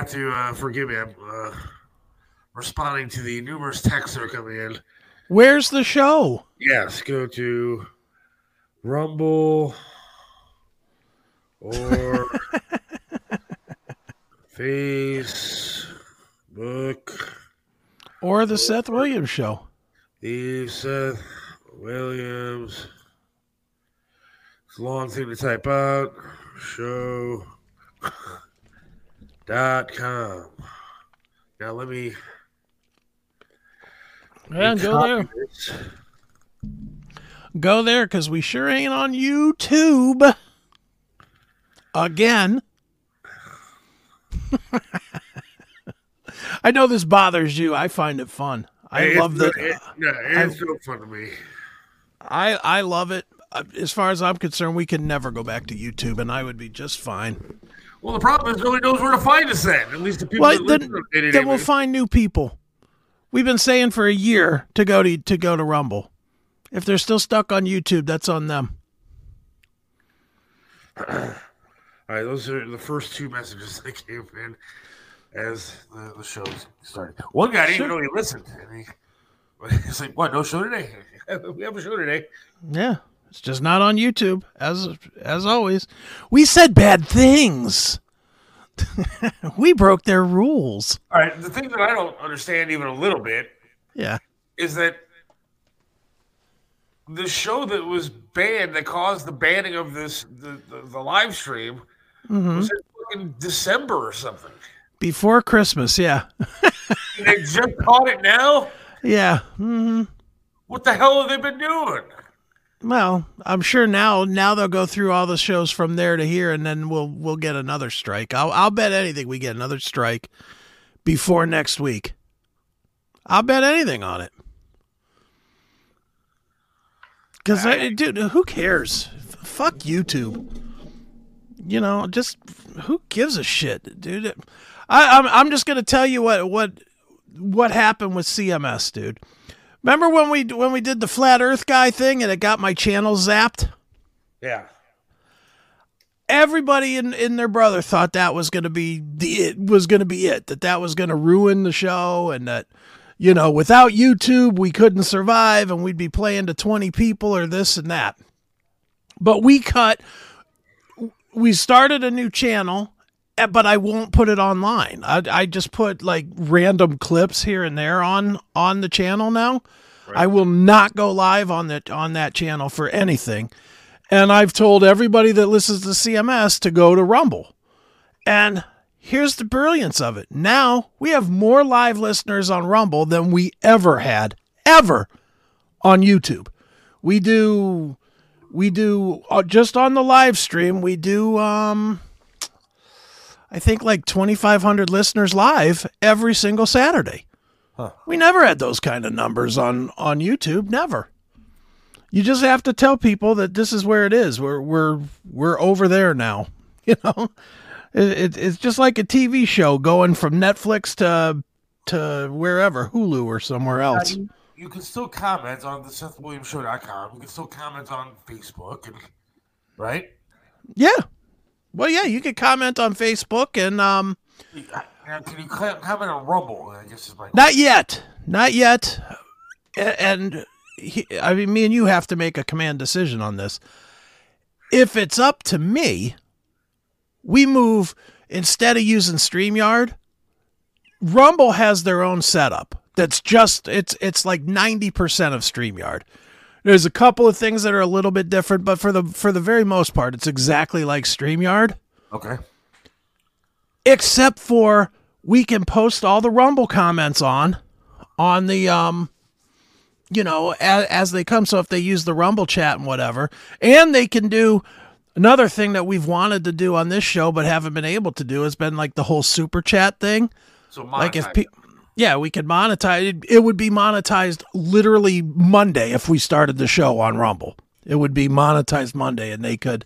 have to uh, forgive me. I'm uh, responding to the numerous texts that are coming in. Where's the show? Yes, go to Rumble or Facebook. Or the Seth Williams show? The Seth Williams. It's a long thing to type out. Show dot com. Now let me Yeah, go there. this. Go there because we sure ain't on YouTube. Again. I know this bothers you. I find it fun. I It's love the. no- it- no, it's so fun to me. I I love it. Uh, As far as I'm concerned, we can never go back to YouTube, and I would be just fine. Well, the problem is nobody knows where to find us then. At least the people Well, that then, then we'll find new people. We've been saying for a year to go to to go to Rumble. If they're still stuck on YouTube, that's on them. All right, those are the first two messages that came in as the, the show started. One guy didn't even know he listened. And he, he's like, "What? No show today? we have a show today." Yeah, it's just not on YouTube as as always. We said bad things. we broke their rules. All right, the thing that I don't understand even a little bit Yeah. is that the show that was banned that caused the banning of this the, the, the live stream Mm-hmm. was in December or something. Before Christmas, yeah. They just caught it now. Yeah. hmm What the hell have they been doing? Well, I'm sure now now they'll go through all the shows from there to here and then we'll we'll get another strike. I'll I'll bet anything we get another strike before next week. I'll bet anything on it. Cuz I, dude, who cares? Fuck YouTube. You know, just who gives a shit, dude? I I'm I'm just to tell you what what what happened with CMS, dude. Remember when we when we did the flat Earth guy thing and it got my channel zapped? Yeah. Everybody in, in their brother thought that was going to be the it was going to be it that that was going to ruin the show and that you know without YouTube we couldn't survive and we'd be playing to 20 people or this and that. But we cut we started a new channel but I won't put it online. I, I just put like random clips here and there on on the channel now. I will not go live on that on that channel for anything. And I've told everybody that listens to CMS to go to Rumble. And here's the brilliance of it. Now we have more live listeners on Rumble than we ever had ever on YouTube. We do we do uh, just on the live stream we do um I think like 2500 listeners live every single Saturday. We never had those kind of numbers on on YouTube, never. You just have to tell people that this is where it is. We're we're we're over there now. You know, it, it, it's just like a TV show going from Netflix to to wherever Hulu or somewhere else. You, you can still comment on the Seth Williams SethWilliamsShow.com. You can still comment on Facebook, and right? Yeah. Well, yeah, you can comment on Facebook and um, Now, can you comment on Rumble? I guess is my not yet, not yet. And he, I mean, me and you have to make a command decision on this. If it's up to me, we move instead of using StreamYard, Rumble has their own setup. That's just it's it's like 90% of StreamYard. There's a couple of things that are a little bit different, but for the for the very most part, it's exactly like StreamYard, Okay. except for we can post all the Rumble comments on on the um you know as, as they come. So if they use the rumble chat and whatever and they can do another thing that we've wanted to do on this show but haven't been able to do has been like the whole super chat thing. So like if monetize pe- yeah we could monetize it, it would be monetized literally monday if we started the show on rumble it would be monetized monday and they could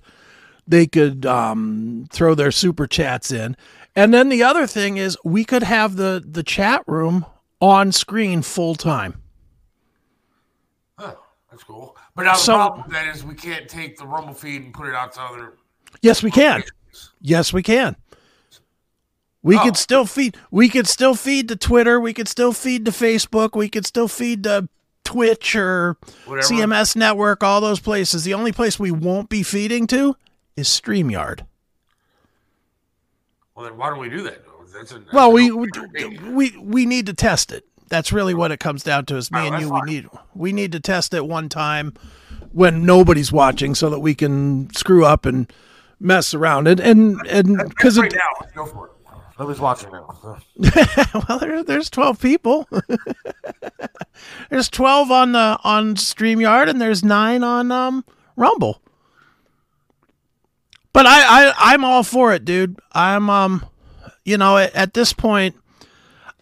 they could um, throw their super chats in and then the other thing is we could have the the chat room on screen full time Huh, that's cool. But now the So- problem with that is we can't take the Rumble feed and put it out to other Yes, we can. Yes, we can. We Oh. could still feed. We could still feed to Twitter. We could still feed to Facebook. We could still feed to Twitch or Whatever. CMS Network. All those places. The only place we won't be feeding to is Streamyard. Well, then why don't we do that? That's a, that's Well, we we we need to test it. That's really what it comes down to. Is me Oh, and you. We need we need to test it one time when nobody's watching, so that we can screw up and mess around and and and because right now, go for it. Nobody's watching now. well, there, there's 12 people. there's 12 on the on StreamYard and there's nine on um Rumble. But I, I I'm all for it, dude. I'm um you know, at, at this point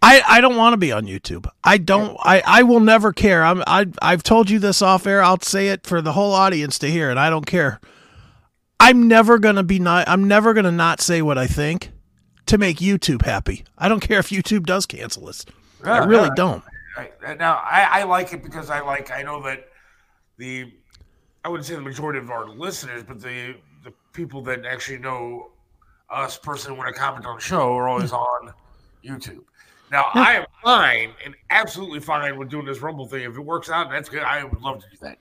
I, I don't want to be on YouTube. I don't. I, I will never care. I'm. I I've told you this off air. I'll say it for the whole audience to hear, and I don't care. I'm never gonna be not. I'm never gonna not say what I think to make YouTube happy. I don't care if YouTube does cancel us. I really yeah. don't. I, now I, I like it because I like I know that the I wouldn't say the majority of our listeners, but the the people that actually know us personally when I comment on the show are always on YouTube. Now I am fine and absolutely fine with doing this Rumble thing. If it works out, that's good. I would love to do that.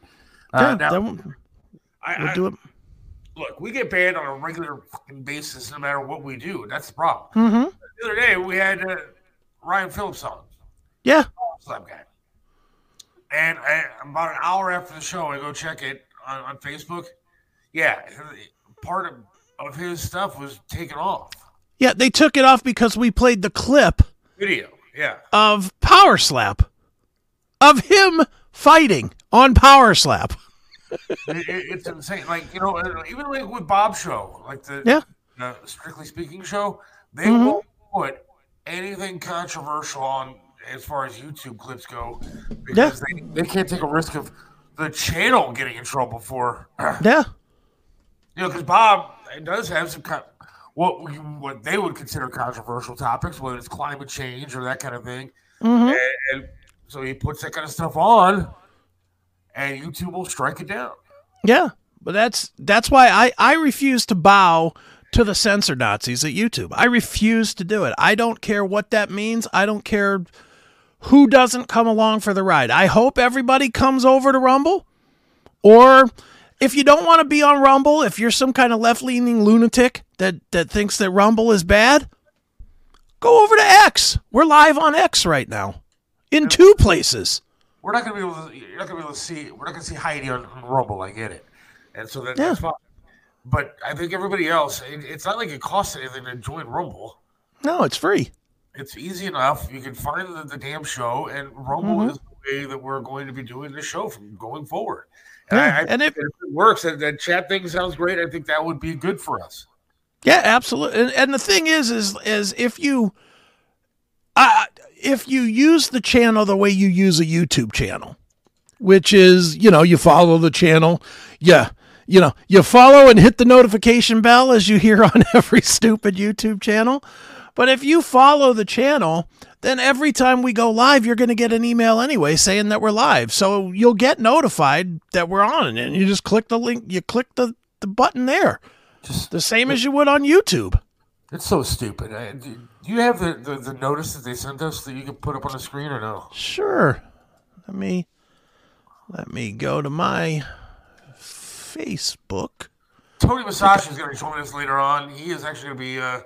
Uh, Yeah, now, that I, we'll I- do it. Look, we get banned on a regular fucking basis no matter what we do. That's the problem. hmm The other day we had uh, Ryan Phillips on. Yeah. Slap guy. And I, about an hour after the show, I go check it on, on Facebook. Yeah, part of, of his stuff was taken off. Yeah. They took it off because we played the clip Video. Yeah. of Power Slap, of him fighting on Power Slap. It- it- it's insane. Like, you know, even like with Bob show, like the, Yeah. Strictly Speaking show, they Mhm. won't put anything controversial on as far as YouTube clips go because they, they can't take a risk of the channel getting in trouble for Yeah. You know, because Bob does have some kind what we, what they would consider controversial topics, whether it's climate change or that kind of thing. hmm And, and so he puts that kind of stuff on, and YouTube will strike it down. Yeah, but that's that's why I I refuse to bow to the censor Nazis at YouTube. I refuse to do it. I don't care what that means. I don't care who doesn't come along for the ride. I hope everybody comes over to Rumble. Or if you don't want to be on Rumble, if you're some kind of left-leaning lunatic that that thinks that Rumble is bad, go over to X. We're live on X right now. In two places. We're not going to be able to. You're not going to be able to see. We're not going to see Heidi on, on Rumble. I get it, and so that, Yeah. that's fine. But I think everybody else, it, it's not like it costs anything to join Rumble. No, it's free. It's easy enough. You can find the, the damn show, and Rumble Mhm. is the way that we're going to be doing the show from going forward. And, Yeah, I, I and if- if it works, and that chat thing sounds great, I think that would be good for us. Yeah, absolutely. And, and the thing is, is, is if you, uh, if you use the channel the way you use a YouTube channel, which is, you know, you follow the channel, yeah, you know, you follow and hit the notification bell as you hear on every stupid YouTube channel. But if you follow the channel, then every time we go live, you're going to get an email anyway saying that we're live. So you'll get notified that we're on, and you just click the link, you click the, the button there, Just the same as you would on YouTube. it's so stupid. Do you have the, the, the notice that they sent us that you can put up on the screen or no? Sure. Let me let me go to my Facebook. Tony Masashi is going to join us later on. He is actually going to be uh,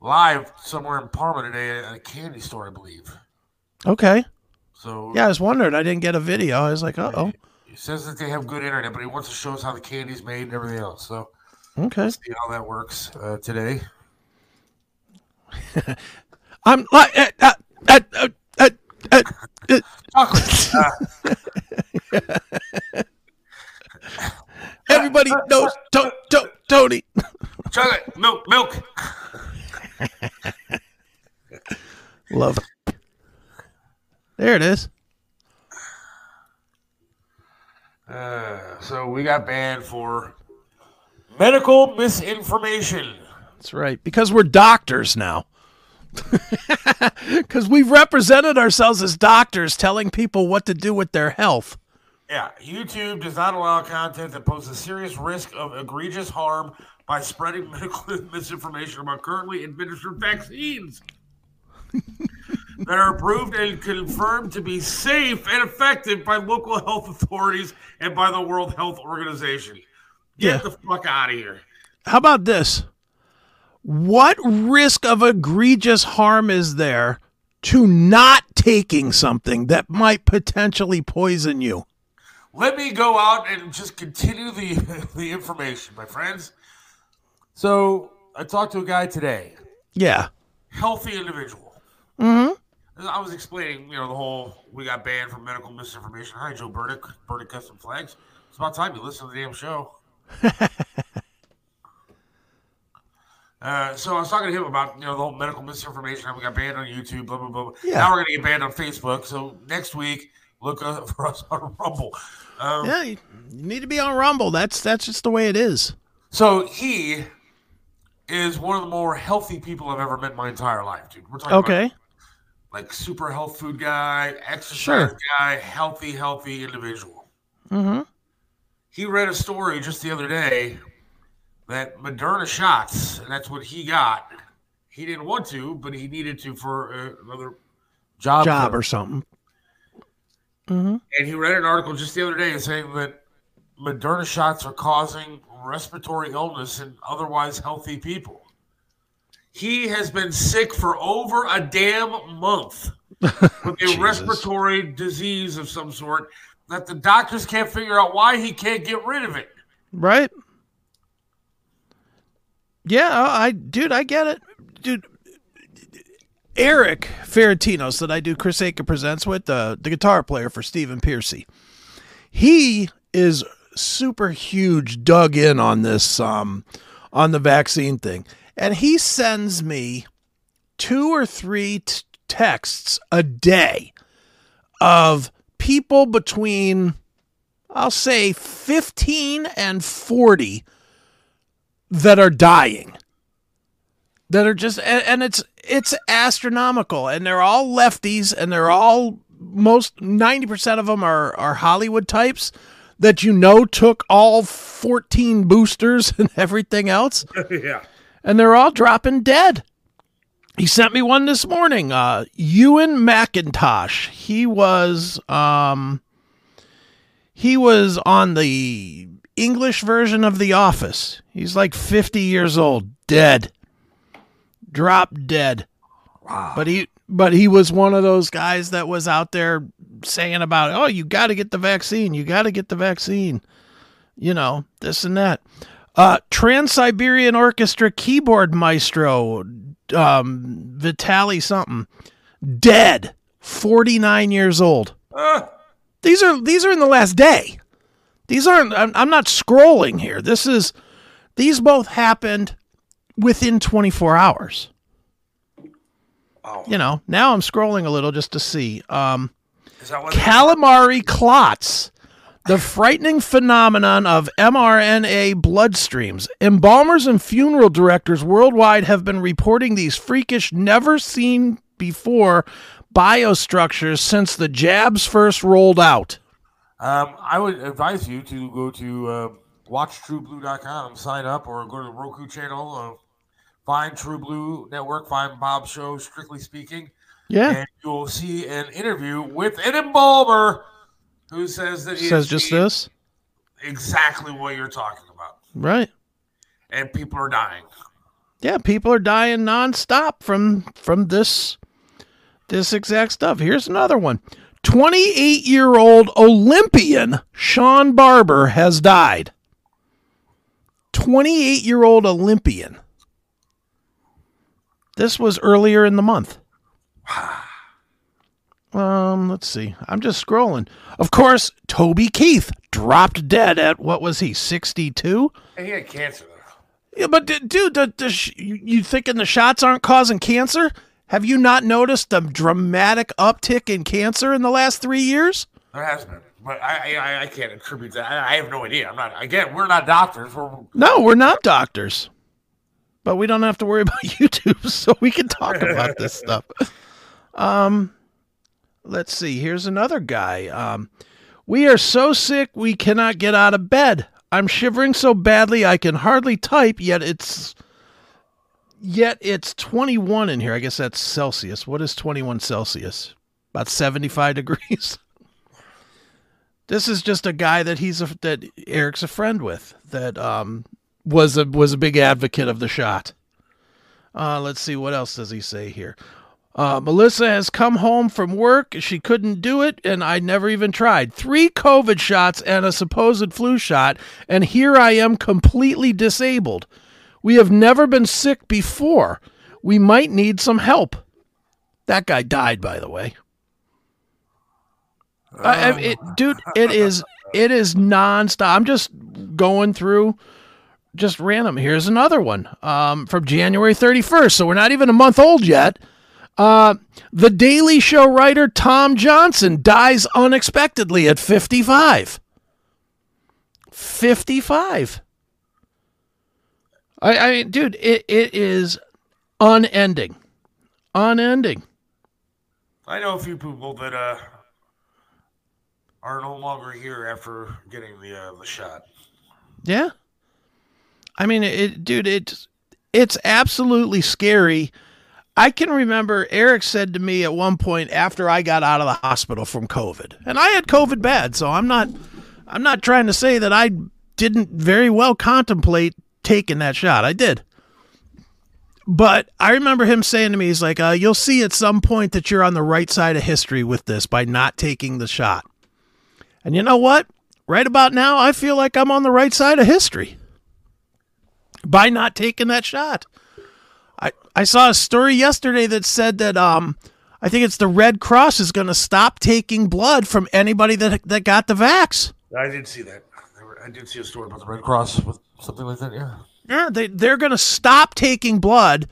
live somewhere in Parma today at a candy store, I believe. Okay. So Yeah, I was wondering. I didn't get a video. I was like, uh oh. he says that they have good internet, but he wants to show us how the candy's made and everything else. So Okay. see how that works uh, today. I'm like, uh, uh, uh, uh, uh, uh, uh, Chocolate. Everybody knows to, to, Tony. chocolate, milk, milk. Love. There it is. Uh, so we got banned for medical misinformation. That's right. Because we're doctors now. Because we've represented ourselves as doctors telling people what to do with their health. Yeah, YouTube does not allow content that poses a serious risk of egregious harm by spreading medical misinformation about currently administered vaccines that are approved and confirmed to be safe and effective by local health authorities and by the World Health Organization. Get Yeah. the fuck out of here. How about this? What risk of egregious harm is there to not taking something that might potentially poison you? Let me go out and just continue the the information, my friends. So I talked to a guy today, Yeah. healthy individual. Mm-hmm. I was explaining, you know, the whole we got banned from medical misinformation. Hi, Joe Burdick, Burdick Custom Flags. It's about time you listen to the damn show. uh, so I was talking to him about, you know, the whole medical misinformation. How we got banned on YouTube, blah blah blah. Yeah. Now we're gonna get banned on Facebook. So next week, look for us on Rumble. Um, Yeah, you need to be on Rumble. That's that's just the way it is. So he is one of the more healthy people I've ever met in my entire life, dude. We're talking about Okay. like super health food guy, exercise Sure. guy, healthy, healthy individual. Mm-hmm. He read a story just the other day that Moderna shots, and that's what he got. He didn't want to, but he needed to for uh, another job. Job or something. Mm-hmm. and he read an article just the other day saying that Moderna shots are causing respiratory illness in otherwise healthy people. He has been sick for over a damn month with a respiratory disease of some sort that the doctors can't figure out why he can't get rid of it. Right? Yeah, I dude, I get it. Dude Eric Ferratinos that I do Chris Akin presents with, the the guitar player for Stephen Pearcy. He is super huge dug in on this um on the vaccine thing. And he sends me two or three t- texts a day of people between I'll say 15 and 40 that are dying. That are just and, and it's it's astronomical and they're all lefties and they're all most 90% of them are are Hollywood types that you know took all 14 boosters and everything else yeah. and they're all dropping dead. He sent me one this morning. Uh, Ewen MacIntosh. He was um, he was on the English version of The Office. He's like fifty years old, dead, drop dead. Wow. But he but he was one of those guys that was out there saying about, oh, you got to get the vaccine. You got to get the vaccine. You know this and that. Uh, Trans Siberian Orchestra keyboard maestro, um, Vitali something, dead, forty nine years old. Ah, These are these are in the last day. These aren't. I'm, I'm not scrolling here. This is. These both happened within 24 hours. oh. You know. Now I'm scrolling a little just to see. Um, Is that what calamari clots, the frightening phenomenon of mRNA bloodstreams. Embalmers and funeral directors worldwide have been reporting these freakish, never seen before biostructures since the jabs first rolled out. Um, I would advise you to go to uh, watchtrueblue.com, sign up, or go to the Roku channel, uh, find True Blue Network, find Bob's show, Strictly Speaking, Yeah. and you'll see an interview with an embalmer who says that he Says just this. exactly what you're talking about, Right. and people are dying. Yeah, people are dying nonstop from from this this exact stuff. Here's another one. 28 year old Olympian Shawn Barber has died. 28 year old Olympian. This was earlier in the month. Um, let's see. I'm just scrolling. Of course, Toby Keith dropped dead at what was he, 62? He had cancer. Yeah, but d- dude, the, the sh- you thinking the shots aren't causing cancer? Have you not noticed the dramatic uptick in cancer in the last three years? There has been, but I I, I can't attribute that. I, I have no idea. I'm not. Again, we're not doctors. We're No, we're not doctors, but we don't have to worry about YouTube, so we can talk about this stuff. Um, let's see. Here's another guy. Um, We are so sick we cannot get out of bed. I'm shivering so badly I can hardly type, yet it's yet it's 21 in here. I guess that's Celsius. What is 21 Celsius? About 75 degrees. this is just a guy that he's a, that Eric's a friend with that um was a was a big advocate of the shot. Uh, let's see what else does he say here. Uh, Melissa has come home from work. She couldn't do it, and I never even tried. Three COVID shots and a supposed flu shot, and here I am completely disabled. We have never been sick before. We might need some help. That guy died, by the way. Uh, I, it, dude, it is it is nonstop. I'm just going through just random. Here's another one um, from January 31st. So we're not even a month old yet. Uh, the Daily Show writer Tom Johnson dies unexpectedly at 55. 55. I, I mean, dude, it, it is unending. Unending. I know a few people that uh, are no longer here after getting the uh, the shot. Yeah. I mean, it, dude, it's it's absolutely scary. I can remember Eric said to me at one point after I got out of the hospital from COVID, and I had COVID bad, so I'm not, I'm not trying to say that I didn't very well contemplate taking that shot. I did, but I remember him saying to me, "He's like, uh, you'll see at some point that you're on the right side of history with this by not taking the shot." And you know what? Right about now, I feel like I'm on the right side of history by not taking that shot. I, I saw a story yesterday that said that um I think it's the Red Cross is going to stop taking blood from anybody that that got the vax. I did see that. I did see a story about the Red Cross with something like that. Yeah. Yeah, they they're going to stop taking blood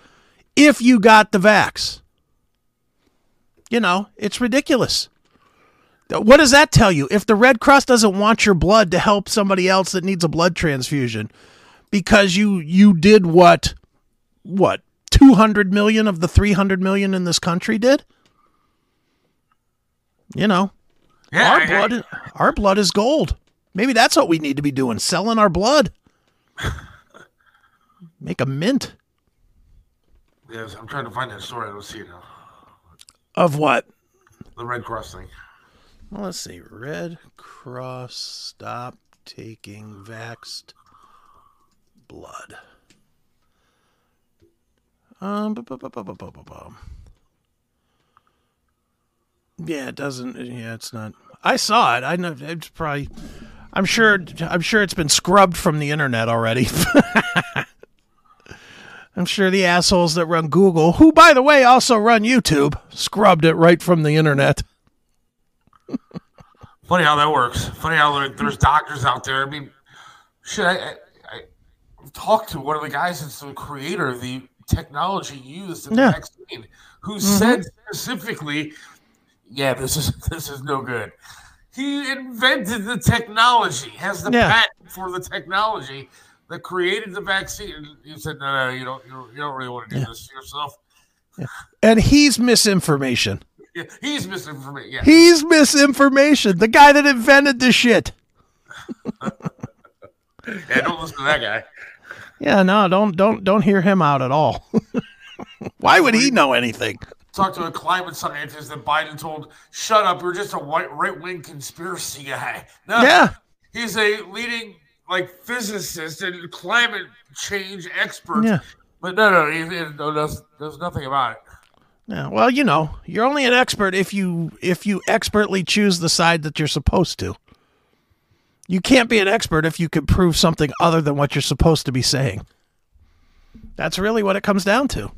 if you got the vax. You know, it's ridiculous. What does that tell you? If the Red Cross doesn't want your blood to help somebody else that needs a blood transfusion, because you you did what what 200 million of the 300 million in this country did you know yeah, our I, blood I, our blood is gold maybe that's what we need to be doing selling our blood make a mint yes i'm trying to find that story i don't see it now of what the red cross thing well let's see red cross stop taking vaxed blood. Um, yeah, it doesn't. Yeah, it's not. I saw it. I know it's probably. I'm sure. I'm sure it's been scrubbed from the internet already. I'm sure the assholes that run Google, who by the way also run YouTube, scrubbed it right from the internet. Funny how that works. Funny how there's doctors out there. I mean, shit. I, talked to one of the guys that's the creator of the technology used in yeah. the vaccine, who mm-hmm. said specifically, "Yeah, this is this is no good." He invented the technology, has the yeah. patent for the technology that created the vaccine. You said, "No, no, you don't, you don't, you don't really want to do yeah. this to yourself." Yeah. And he's misinformation. Yeah, he's misinformation. Yeah. He's misinformation. The guy that invented the shit. yeah, don't listen to that guy. Yeah, no, don't don't don't hear him out at all. Why would he know anything? Talk to a climate scientist that Biden told, "Shut up, you're just a white right wing conspiracy guy." No, yeah, he's a leading like physicist and climate change expert. Yeah. but no, no, he, he knows, knows nothing about it. Yeah, well, you know, you're only an expert if you if you expertly choose the side that you're supposed to. You can't be an expert if you can prove something other than what you're supposed to be saying. That's really what it comes down to.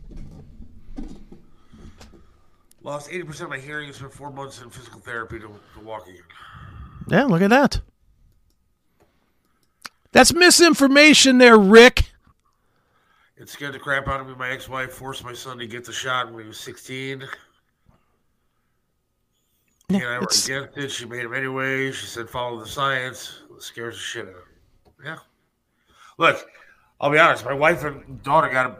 Lost 80% of my hearing for four months in physical therapy to, to walk again. Yeah, look at that. That's misinformation there, Rick. It scared the crap out of me. My ex wife forced my son to get the shot when he was 16. Yeah, and I were against it. She made him anyway. She said, follow the science It scares the shit out of me. Yeah. Look, I'll be honest. My wife and daughter got it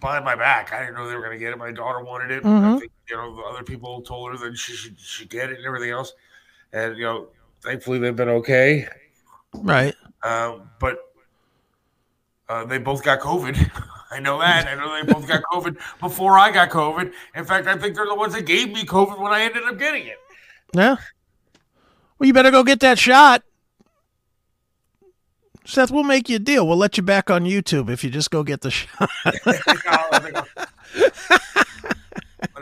behind my back. I didn't know they were going to get it. My daughter wanted it. Mm-hmm. I think you know the other people told her that she should, should get it and everything else. And you know, thankfully, they've been okay. Right. Uh, but uh, they both got COVID. I know that. I know they both got COVID before I got COVID. In fact, I think they're the ones that gave me COVID when I ended up getting it. Yeah. Well, you better go get that shot. Seth, we'll make you a deal. We'll let you back on YouTube if you just go get the shot.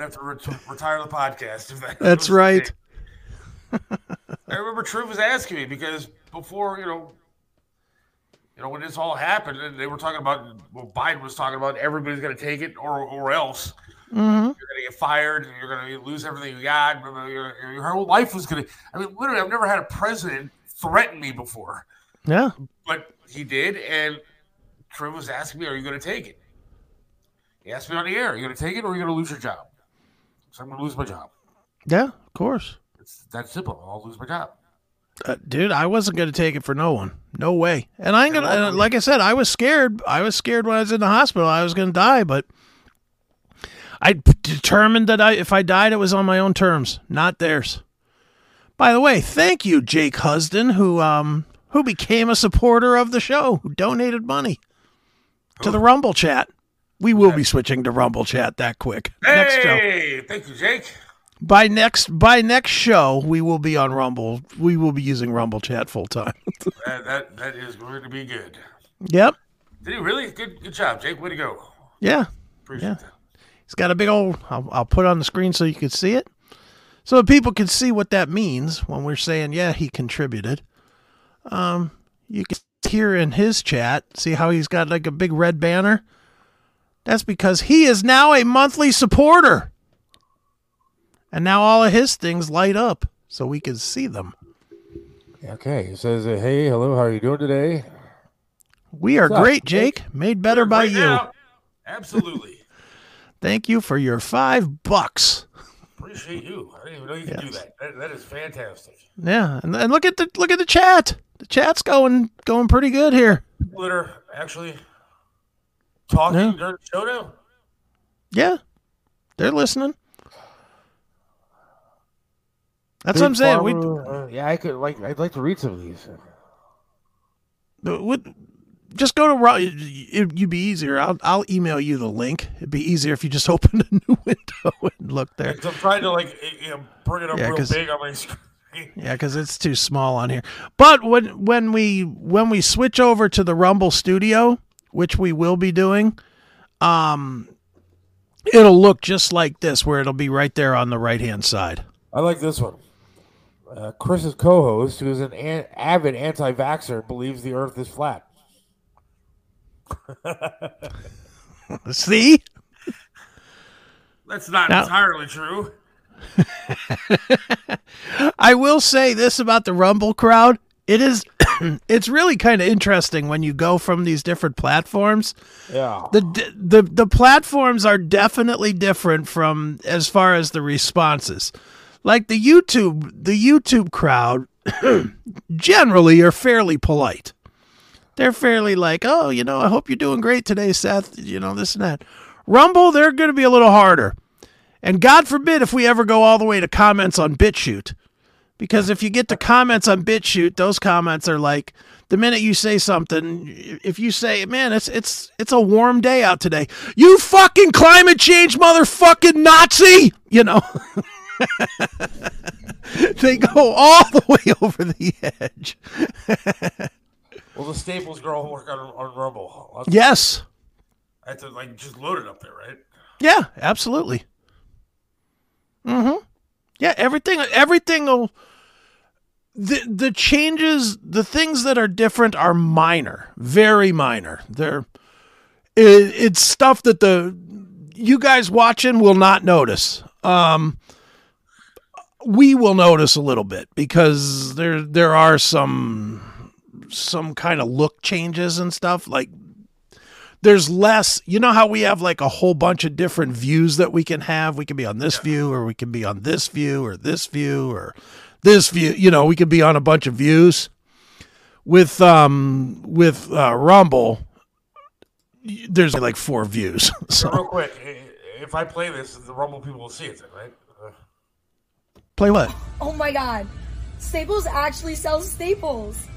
Have to re- retire the podcast. If that That's right. I remember Triv was asking me because before you know, you know when this all happened, and they were talking about well, Biden was talking about everybody's going to take it or or else hmm you're going to get fired and you're going to lose everything you got. Your, your whole life was going to. I mean, literally, I've never had a president threaten me before, Yeah. but he did, and Triv was asking me, "Are you going to take it?" He asked me on the air, "Are you going to take it or are you going to lose your job?" So I'm to lose my job. Yeah, of course. It's that simple. I'll lose my job. Uh, dude, I wasn't going to take it for no one. No way. And I ain't going to, uh, like I said, I was scared. I was scared when I was in the hospital. I was going to die, but I determined that I, if I died, it was on my own terms, not theirs. By the way, thank you, Jake Husden, who, um, who became a supporter of the show, who donated money to the Rumble chat. We will be switching to Rumble chat that quick. Next show. Hey, thank you, Jake. By next by next show, we will be on Rumble. We will be using Rumble chat full time. That, that that is going to be good. yep. Did he really? Good good job, Jake. Way to go. Yeah. Appreciate Yeah. that. He's got a big old. I'll, I'll put on the screen so you can see it, so people can see what that means when we're saying, yeah, he contributed. Um, you can hear in his chat, see how he's got like a big red banner. That's because he is now a monthly supporter, and now all of his things light up so we can see them. Okay, it says, "Hey, hello, how are you doing today?" We are great, Jake. Made better by Right you. now, Absolutely. Thank you for your five bucks. Appreciate you. I didn't even know you could do that. that. That is fantastic. Yeah, and, and look at the look at the chat. The chat's going going pretty good here. People that are actually talking Yeah. during the show now. Yeah, they're listening. That's what I'm Big saying. We uh, yeah, I could like. I'd like to read some of these. would just go to Ru- it, you'd be easier. I'll I'll email you the link. It'd be easier if you just open a new window and look there. I'm trying to like you know, bring it up Yeah, real 'cause- big on my screen. Yeah, because it's too small on here. But when when we when we switch over to the Rumble Studio, which we will be doing, um, it'll look just like this, where it'll be right there on the right hand side. I like this one. Uh, Chris's co-host, who's an, an avid anti-vaxxer, believes the Earth is flat. See, That's not Now- entirely true. I will say this about the Rumble crowd. It is, it's really kind of interesting when you go from these different platforms. Yeah. the the the platforms are definitely different from as far as the responses. Like the YouTube the YouTube crowd generally are fairly polite. They're fairly like, "Oh, you know, I hope you're doing great today, Seth." You know, this and that. Rumble, they're going to be a little harder. And God forbid if we ever go all the way to comments on BitChute. Because if you get the comments on BitChute, those comments are like the minute you say something, if you say, "Man, it's it's it's a warm day out today," you fucking climate change motherfucking Nazi, you know. they go all the way over the edge. Well, the Staples girl work on on Rumble. I'll- Yes. I have to like just load it up there, right? Yeah, absolutely. Mm-hmm. Yeah, everything everything will the the changes, the things that are different are minor, very minor. They're it, it's stuff that the you guys watching will not notice. Um we will notice a little bit because there there are some some kind of look changes and stuff like there's less you know how we have like a whole bunch of different views that we can have we can be on this view or we can be on this view or this view or this view you know we could be on a bunch of views with um with uh, rumble there's like four views So so real quick, if I play this, the Rumble people will see it, right? Uh, play what Oh my god. Staples actually sells staples.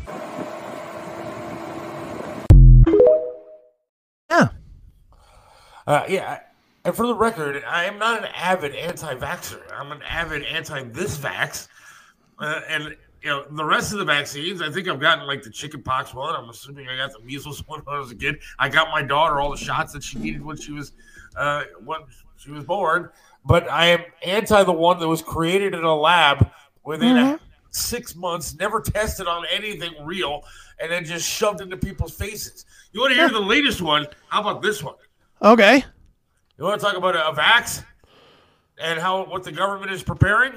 Yeah. Uh, yeah. And for the record, I am not an avid anti-vaxxer. I'm an avid anti-this vax. Uh, and you know the rest of the vaccines, I think I've gotten like the chickenpox one. I'm assuming I got the measles one when I was a kid. I got my daughter all the shots that she needed when she was uh, when she was born. But I am anti the one that was created in a lab within Mhm. six months, never tested on anything real, and then just shoved into people's faces. You want to hear the latest one? How about this one? Okay. You want to talk about a, a vax and how what the government is preparing?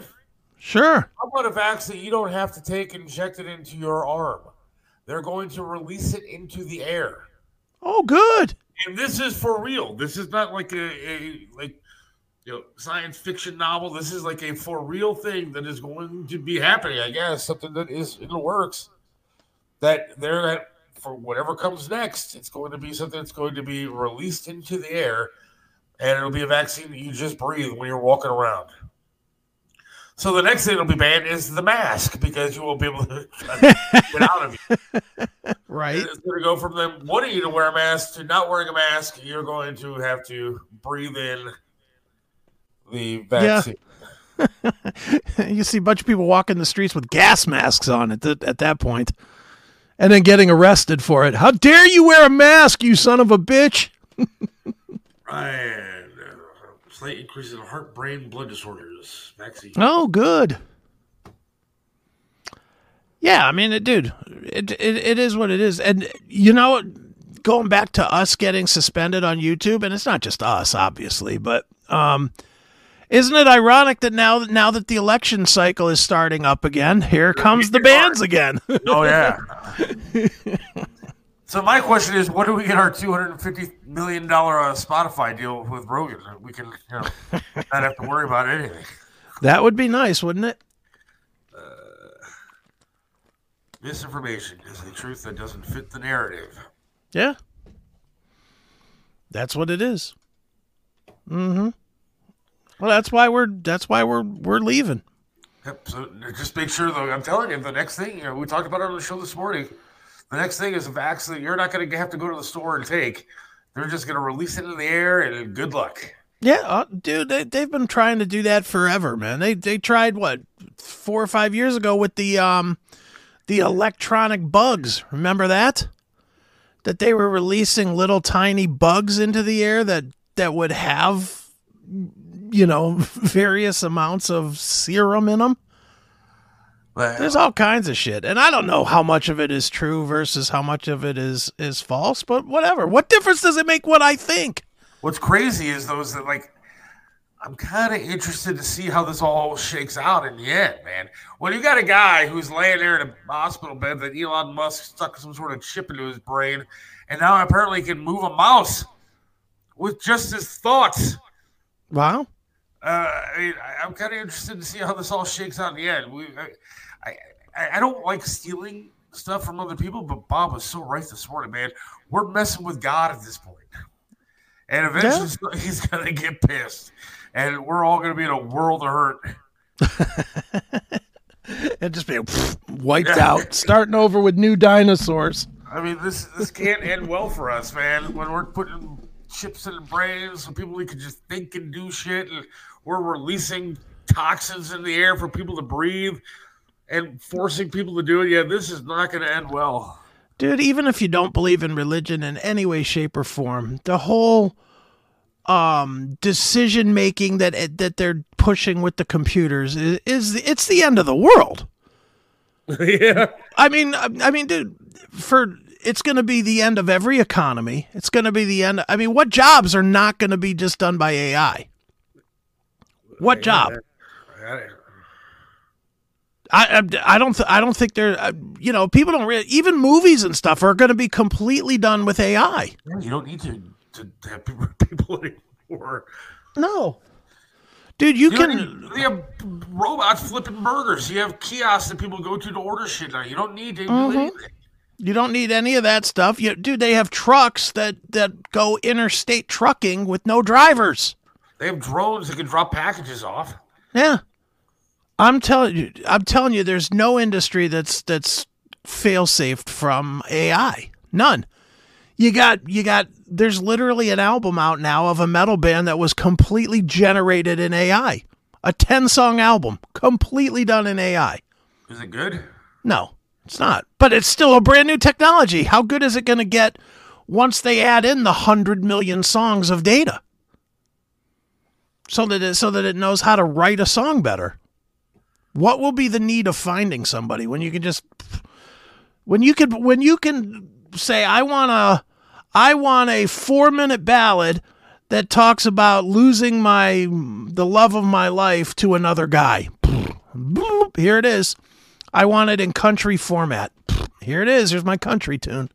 Sure. How about a vaccine you don't have to take injected into your arm? They're going to release it into the air. Oh, good. And this is for real. This is not like a, a like you know science fiction novel. This is like a for real thing that is going to be happening. I guess something that is in the works. That they're that for whatever comes next, it's going to be something that's going to be released into the air, and it'll be a vaccine that you just breathe when you're walking around. So the next thing that'll be banned is the mask because you won't be able to get out of you. Right. It's going to go from them wanting you to wear a mask to not wearing a mask. You're going to have to breathe in the vaccine. you see a bunch of people walking the streets with gas masks on at, the, at that point and then getting arrested for it. How dare you wear a mask, you son of a bitch? Uh, slight increase in heart, brain, blood disorders. Vaccine. Oh, good. Yeah, I mean, it, dude, it, it it is what it is, and you know, going back to us getting suspended on YouTube, and it's not just us, obviously, but um, isn't it ironic that now that now that the election cycle is starting up again, here comes the bans again? Oh yeah. so my question is, what do we get our two hundred and fifty million dollar uh, Spotify deal with Rogan? We can, you know, not have to worry about anything. that would be nice, wouldn't it? Misinformation is the truth that doesn't fit the narrative. Yeah, that's what it is. Mm-hmm. Well, that's why we're that's why we're we're leaving. Yep. So just make sure, though. I'm telling you, the next thing you know, we talked about it on the show this morning. The next thing is a vaccine you're not going to have to go to the store and take. They're just going to release it in the air, and good luck. Yeah, uh, dude, they they've been trying to do that forever, man. They they tried what four or five years ago with the um the electronic bugs. Remember that? That they were releasing little tiny bugs into the air that that would have you know various amounts of serum in them. There's all kinds of shit, and I don't know how much of it is true versus how much of it is is false. But whatever. What difference does it make what I think? What's crazy is those that like. I'm kind of interested to see how this all shakes out in the end, man. When you got a guy who's laying there in a hospital bed that Elon Musk stuck some sort of chip into his brain, and now apparently can move a mouse with just his thoughts. Wow. Uh, I mean, I'm kind of interested to see how this all shakes out in the end. We, I, I, I don't like stealing stuff from other people, but Bob was so right this morning, man. We're messing with God at this point, and eventually he's gonna get pissed, and we're all gonna be in a world of hurt. and just be wiped out, starting over with new dinosaurs. I mean, this this can't end well for us, man. When we're putting chips in the brains so people can just think and do shit, and we're releasing toxins in the air for people to breathe and forcing people to do it. Yeah, this is not going to end well. Dude, even if you don't believe in religion in any way, shape, or form, the whole um, decision making that that they're pushing with the computers is, is it's the end of the world. yeah. I mean, I, I mean, dude, for it's going to be the end of every economy. It's going to be the end. I mean, what jobs are not going to be just done by AI? What job? I, I, I I don't th- I don't think they're uh, you know people don't really even movies and stuff are going to be completely done with AI. You don't need to, to have people, people anymore. No, dude, you, You, can. you have robots flipping burgers. You have kiosks that people go to to order shit now. You don't need to do anything. You don't need any of that stuff. You, dude, they have trucks that that go interstate trucking with no drivers. They have drones that can drop packages off. Yeah. I'm telling you, I'm telling you, there's no industry that's that's fail safe from AI. None. You got you got. There's literally an album out now of a metal band that was completely generated in AI. A ten song album, completely done in AI. Is it good? No, it's not. But it's still a brand new technology. How good is it going to get once they add in the hundred million songs of data? So that it, so that it knows how to write a song better. What will be the need of finding somebody when you can just when you could when you can say I want a I want a 4-minute ballad that talks about losing my the love of my life to another guy. Here it is. I want it in country format. Here it is. Here's my country tune.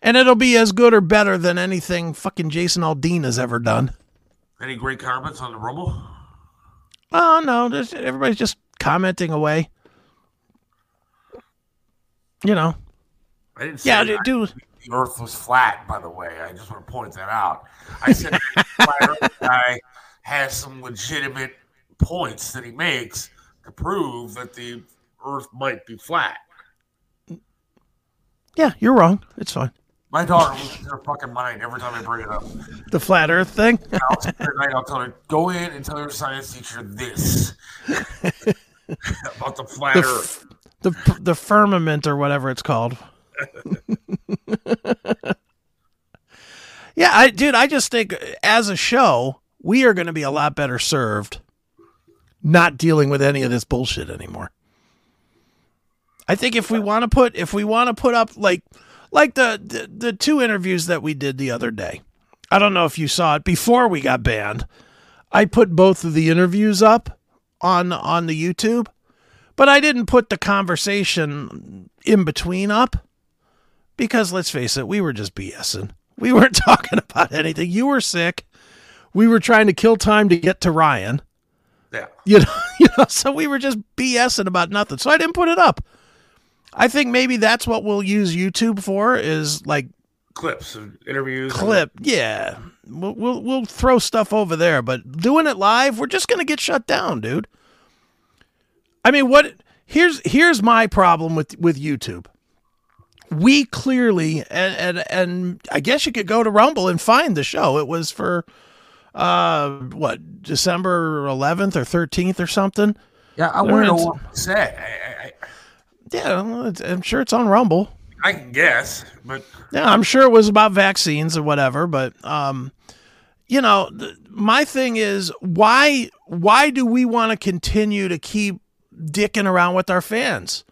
And it'll be as good or better than anything fucking Jason Aldean has ever done. Any great comments on the Rumble? Oh no, everybody's just commenting away. You know. I didn't say Yeah, that dude. the Earth was flat. By the way, I just want to point that out. I said the flat guy has some legitimate points that he makes to prove that the Earth might be flat. Yeah, you're wrong. It's fine. My daughter loses her fucking mind every time I bring it up. The flat Earth thing. I'll night, I'll tell her, go in and tell your science teacher this about the flat The, Earth. f- the the firmament or whatever it's called. yeah, I dude, I just think as a show, we are going to be a lot better served not dealing with any of this bullshit anymore. I think if we want to put if we want to put up like like the, the the two interviews that we did the other day. I don't know if you saw it before we got banned. I put both of the interviews up on on the YouTube, but I didn't put the conversation in between up because let's face it, we were just BSing. We weren't talking about anything. You were sick. We were trying to kill time to get to Ryan. Yeah. You know, you know, so we were just BSing about nothing. So I didn't put it up. I think maybe that's what we'll use YouTube for is like Clips of interviews. clip. Yeah. We'll, we'll we'll throw stuff over there, but doing it live, we're just going to get shut down, dude. I mean, what here's here's my problem with with YouTube. We clearly and and and I guess you could go to Rumble and find the show. It was for uh what, December 11th or 13th or something. Yeah, I There want to know is- what he said. I, I, Yeah, I'm sure it's on Rumble. I, can guess, but Yeah, I'm sure it was about vaccines or whatever, but um, you know, th- my thing is why why do we want to continue to keep dicking around with our fans?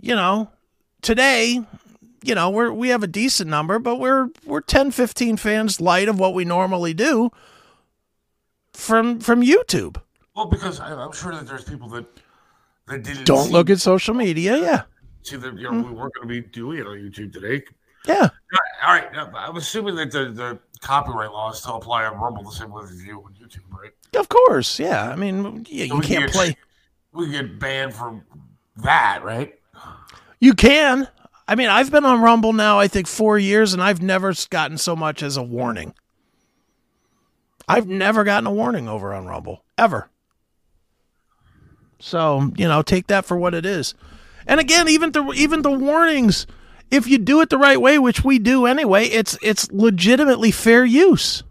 You know, today, you know, we're we have a decent number, but we're we're 10 15 fans light of what we normally do from from YouTube. well, because I'm sure that there's people that that didn't Don't look at social media. Yeah. see that you know we weren't going to be doing it on YouTube today. Yeah. All right, now, I'm assuming that the, the copyright laws still apply on Rumble the same way as you on YouTube, right? Of course. Yeah. I mean, yeah, So you can't get- play We get banned from that, right? You can. I mean, I've been on Rumble now, I think, four years, and I've never gotten so much as a warning. I've never gotten a warning over on Rumble, ever. So, you know, take that for what it is. And again, even the even the warnings, if you do it the right way, which we do anyway, it's it's legitimately fair use.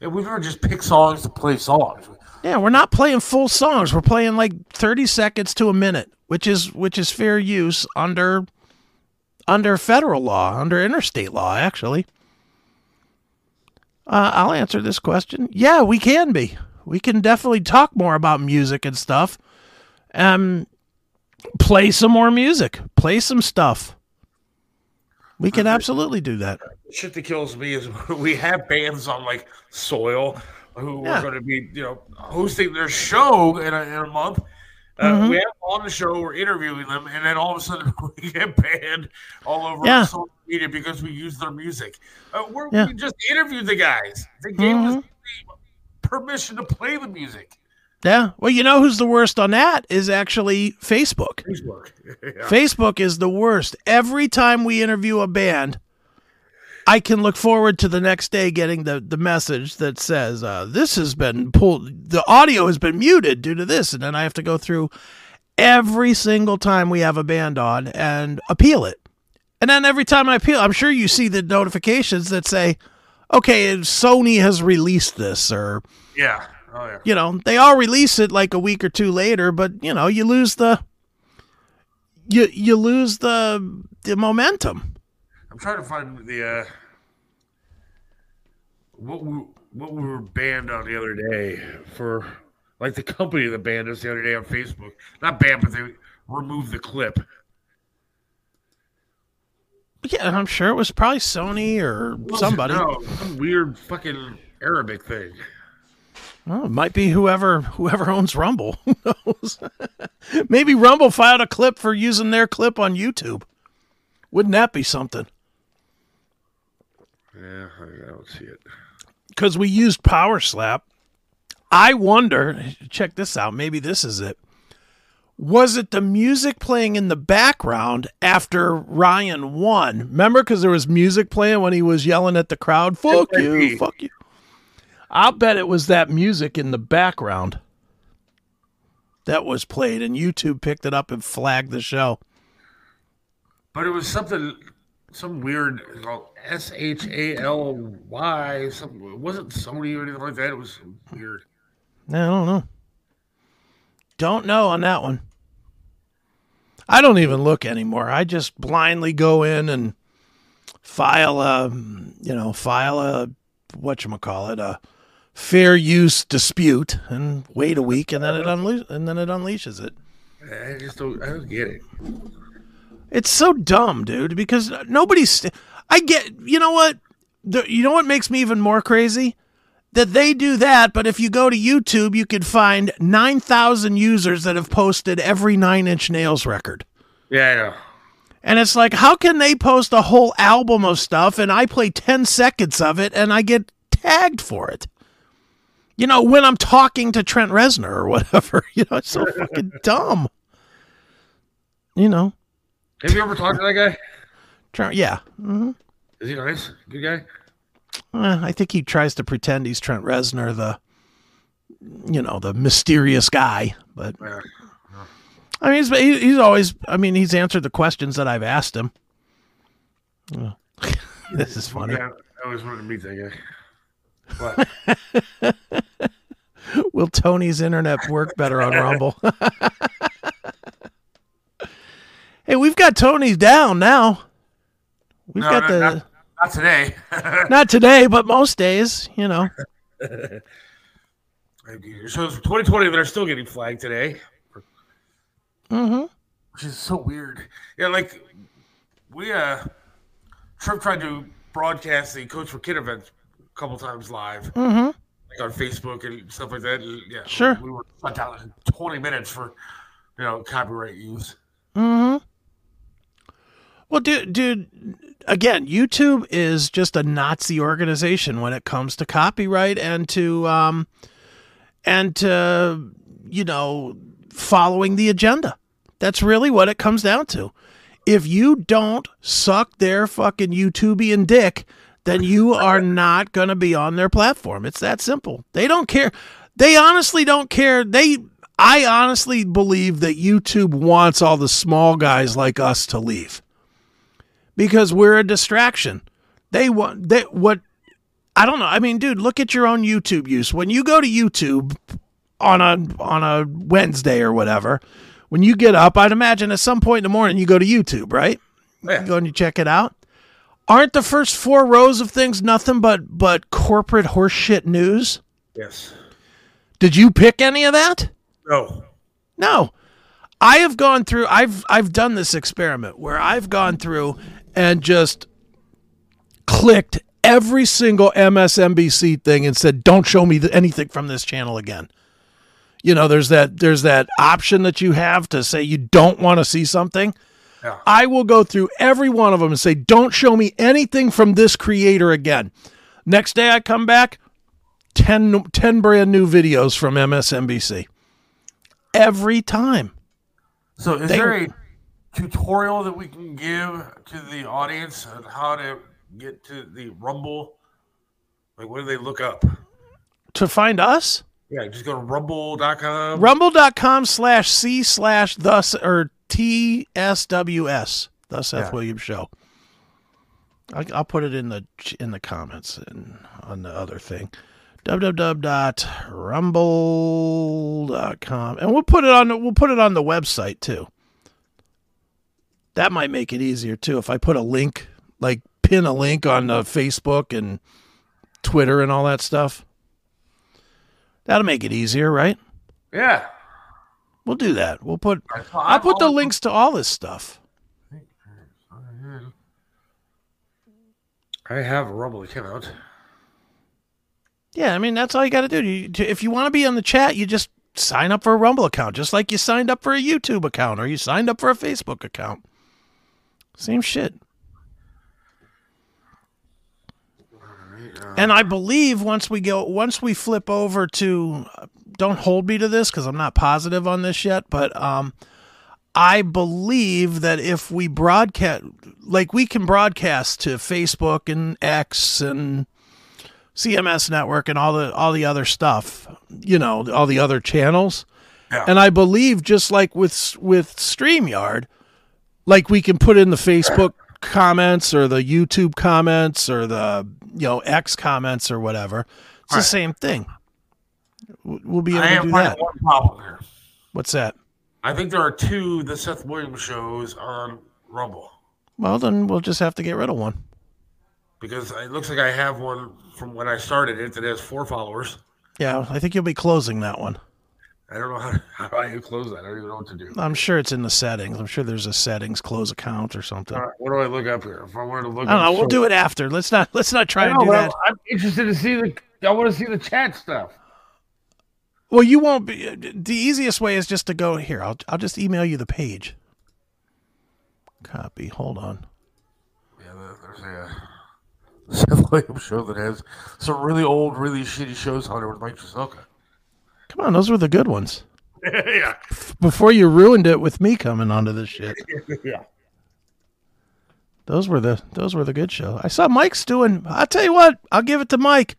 And we never just pick songs to play songs. Yeah, we're not playing full songs. We're playing like 30 seconds to a minute, which is which is fair use under under federal law, under interstate law actually. Uh, I'll answer this question. Yeah, we can be. We can definitely talk more about music and stuff. Um play some more music, play some stuff. We can absolutely do that. Shit that kills me is we have bands on like Soil who Yeah. are going to be, you know, hosting their show in a, in a month. Uh, Mhm. We have on the show, we're interviewing them, and then all of a sudden we get banned all over Yeah. social media because we use their music. Uh, we're, Yeah. We just interviewed the guys. They gave us Mhm. the permission to play the music. Yeah. Well, you know who's the worst on that is actually Facebook. Facebook. Yeah. Facebook is the worst. Every time we interview a band, I can look forward to the next day getting the, the message that says, uh, this has been pulled, the audio has been muted due to this. And then I have to go through every single time we have a band on and appeal it. And then every time I appeal, I'm sure you see the notifications that say, okay, Sony has released this or, Yeah. Oh yeah. you know, they all release it like a week or two later, but you know, you lose the, you, you lose the, the momentum. I'm trying to find the uh what we what we were banned on the other day for like the company that banned us the other day on Facebook. Not banned, but they removed the clip. Yeah, I'm sure it was probably Sony or somebody. No, some weird fucking Arabic thing. Well, it might be whoever whoever owns Rumble. Who knows? Maybe Rumble filed a clip for using their clip on YouTube. Wouldn't that be something? Yeah, I don't see it. Because we used Power Slap. I wonder. Check this out. Maybe this is it. Was it the music playing in the background after Ryan won? Remember, because there was music playing when he was yelling at the crowd, "Fuck you, fuck you." I'll bet it was that music in the background that was played, and YouTube picked it up and flagged the show. But it was something some weird S H A L Y something it wasn't Sony or anything like that. It was weird. I don't know. Don't know on that one. I don't even look anymore. I just blindly go in and file a, you know, file a what you call it, a fair use dispute, and wait a week, and then it unle- and then it unleashes it. I just don't I don't get it. It's so dumb, dude, because nobody's. I get. You know what? The, you know what makes me even more crazy? That they do that, but if you go to YouTube, you could find 9,000 users that have posted every Nine Inch Nails record. Yeah, I know. And it's like, how can they post a whole album of stuff and I play 10 seconds of it and I get tagged for it? You know, when I'm talking to Trent Reznor or whatever. You know, it's so fucking dumb. You know, Have you ever talked to that guy? Trent, yeah. hmm Is he nice? Good guy? Uh, I think he tries to pretend he's Trent Reznor, the you know the mysterious guy. But I mean, he's he's always. I mean, he's answered the questions that I've asked him. Oh. this is funny. Yeah, I always wanted to meet that guy. What? Will Tony's internet work better on Rumble? hey, we've got Tony's down now. We've No, got no, the not, not today. not today, but most days. You know. so it's 2020 that are still getting flagged today, Mm-hmm. which is so weird. Yeah, like we uh Trump tried to broadcast the Coach for Kid event a couple times live, Mm-hmm. like on Facebook and stuff like that. and, Yeah, Sure. We were shut down in 20 minutes for you know copyright use. Mm-hmm. Well, dude, dude, again, YouTube is just a Nazi organization when it comes to copyright and to um and to you know following the agenda. That's really what it comes down to. If you don't suck their fucking YouTubian dick, then you are not going to be on their platform. It's that simple. They don't care. They honestly don't care. They I honestly believe that YouTube wants all the small guys like us to leave. Because we're a distraction. They want they what I don't know. I mean, dude, look at your own YouTube use. When you go to YouTube on a on a Wednesday or whatever, when you get up, I'd imagine at some point in the morning you go to YouTube, right? Yeah. You go and you check it out. Aren't the first four rows of things nothing but but corporate horseshit news? Yes. Did you pick any of that? No. No. I have gone through I've I've done this experiment where I've gone through and just clicked every single MSNBC thing and said don't show me anything from this channel again. You know, there's that there's that option that you have to say you don't want to see something. Yeah. I will go through every one of them and say don't show me anything from this creator again. Next day I come back 10, 10 brand new videos from MSNBC. Every time. So is They- there a tutorial that we can give to the audience on how to get to the Rumble? Like, what do they look up? To find us, Yeah, just go to rumble.com. rumble.com slash c slash thus or tsws the Seth Yeah. Williams Show. I, I'll put it in the in the comments and on the other thing. www.rumble.com and we'll put it on we'll put it on the website too. That might make it easier too if I put a link like pin a link on uh, Facebook and Twitter and all that stuff. That'll make it easier, right? yeah. We'll do that. We'll put I- I'll put the links to all this stuff. I have a Rumble account. Yeah, I mean that's all you got to do. You, if you want to be on the chat, you just sign up for a Rumble account, just like you signed up for a YouTube account or you signed up for a Facebook account. Same shit. And I believe once we go, once we flip over to, don't hold me to this because I'm not positive on this yet, but um, I believe that if we broadcast, like we can broadcast to Facebook and X and CMS Network and all the all the other stuff, you know, all the other channels. Yeah. And I believe just like with with StreamYard, like we can put in the Facebook comments or the YouTube comments or the you know X comments or whatever. It's the Right. same thing. We'll be able I to do that. one problem here. What's that? I think there are two the Seth Williams shows on Rumble Well, then we'll just have to get rid of one. because it looks like I have one from when I started it that has four followers. Yeah, I think you'll be closing that one. I don't know how, how I close that. I don't even know what to do. I'm sure it's in the settings. I'm sure there's a settings close account or something. All right, what do I look up here? If I wanted to look, I don't know. We'll do it after. Let's not. Let's not try know, do that. I'm, interested to see the. I want to see the chat stuff. Well, you won't be. The easiest way is just to go here. I'll. I'll just email you the page. Copy. Hold on. Yeah, there- there's a Seth Williams show that has some really old, really shitty shows on it with Mike Traselka. Come on, those were the good ones. yeah, Before you ruined it with me coming onto this shit. yeah. Those were the. Those were the good show. I saw Mike's doing. I'll tell you what. I'll give it to Mike.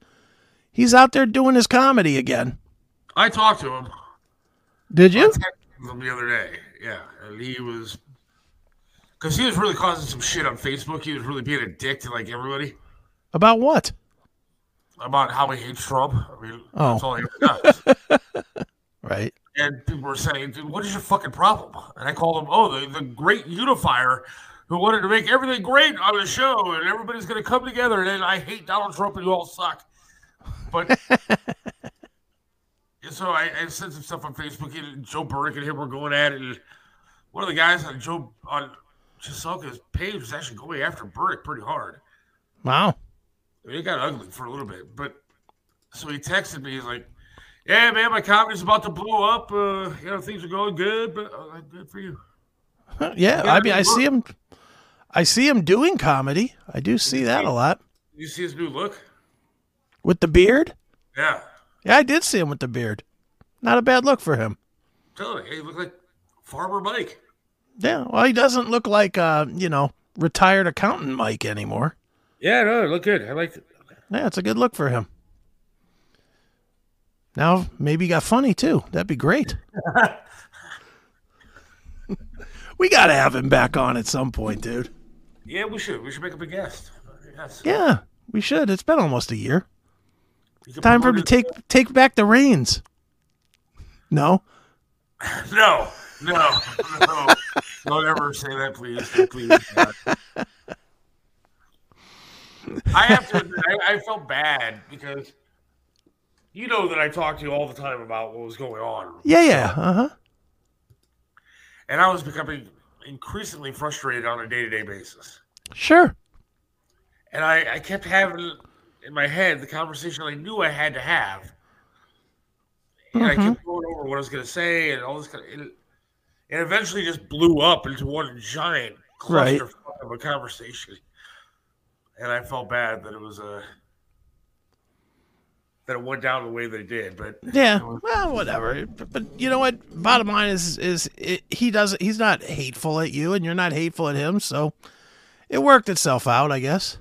He's out there doing his comedy again. I talked to him. Did you? him the other day. Yeah, and he was because he was really causing some shit on Facebook. He was really being a dick to like everybody About what? About how he hates Trump. I mean, Oh. that's all he ever does. Right. and people were saying, "Dude, what is your fucking problem?" And I called him, "Oh, the, the great unifier." Who wanted to make everything great on the show, and everybody's going to come together. And then I hate Donald Trump, and you all suck. But And so I, I sent some stuff on Facebook. And Joe Burdick and him were going at it. And one of the guys on Joe on Chiselka's page was actually going after Burdick pretty hard. Wow. I mean, it got ugly for a little bit. But so he texted me. He's like, "Yeah, man, my comedy's about to blow up. Uh, you know, things are going good, but uh, good for you." Yeah. I mean, I see him. I see him doing comedy. I do see that a lot you see his new look? with the beard. Yeah, Yeah, I did see him with the beard. Not a bad look for him. tell you, he looked like Farmer Mike. Yeah, well, he doesn't look like uh, you know, retired accountant Mike anymore. Yeah, no, it looked good. I like it. Yeah, it's a good look for him. Now maybe he got funny too. That'd be great. we gotta have him back on at some point, dude. Yeah, we should. We should make him a guest. Yes. Yeah, we should. It's been almost a year. Time for him to take take back the reins. No. No, no, no. Don't ever say that, please. Please. I have to admit, I, I felt bad because you know that I talked to you all the time about what was going on. yeah, yeah, uh huh. And I was becoming increasingly frustrated on a day to day basis. Sure. And I, I kept having in my head the conversation I knew I had to have. And I kept going over what I was going to say and all this kind of. It, it eventually just blew up into one giant Right. cluster of a conversation. And I felt bad that it was a. That it went down the way that it did, but Yeah. Well, whatever. But, but you know what? Bottom line is, is it, he doesn't. He's not hateful at you, and you're not hateful at him. So it worked itself out, I guess.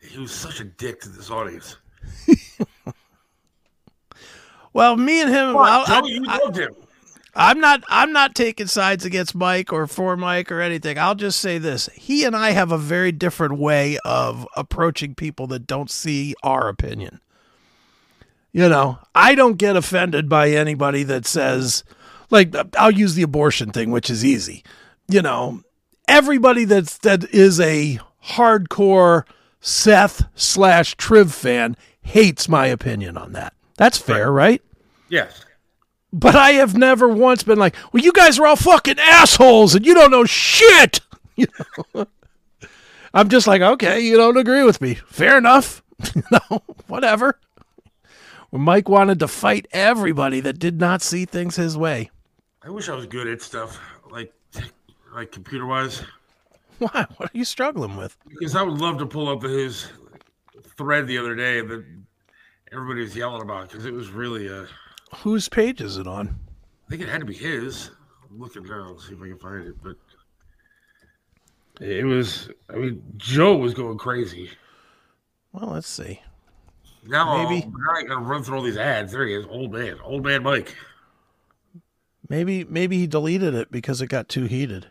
he was such a dick to this audience. Well, me and him, What? I'll- Joe, you I- loved him. I'm not I'm not taking sides against Mike or for Mike or anything. I'll just say this. He and I have a very different way of approaching people that don't see our opinion. You know, I don't get offended by anybody that says like I'll use the abortion thing, which is easy. You know, everybody that's that is a hardcore Seth slash Triv fan hates my opinion on that. That's fair, right? Yes. But I have never once been like, well, you guys are all fucking assholes and you don't know shit. You know? I'm just like, okay, you don't agree with me. Fair enough. you know, whatever. When Mike wanted to fight everybody that did not see things his way. I wish I was good at stuff like like computer wise Why? What are you struggling with? because I would love to pull up his thread the other day that everybody was yelling about because it was really uh, Whose page is it on? I think it had to be his. I'm looking now, see if I can find it, but it was. I mean, Joe was going crazy. Well, let's see. Now, Maybe. now I gotta run through all these ads. There he is, old man, old man Mike. Maybe maybe he deleted it because it got too heated.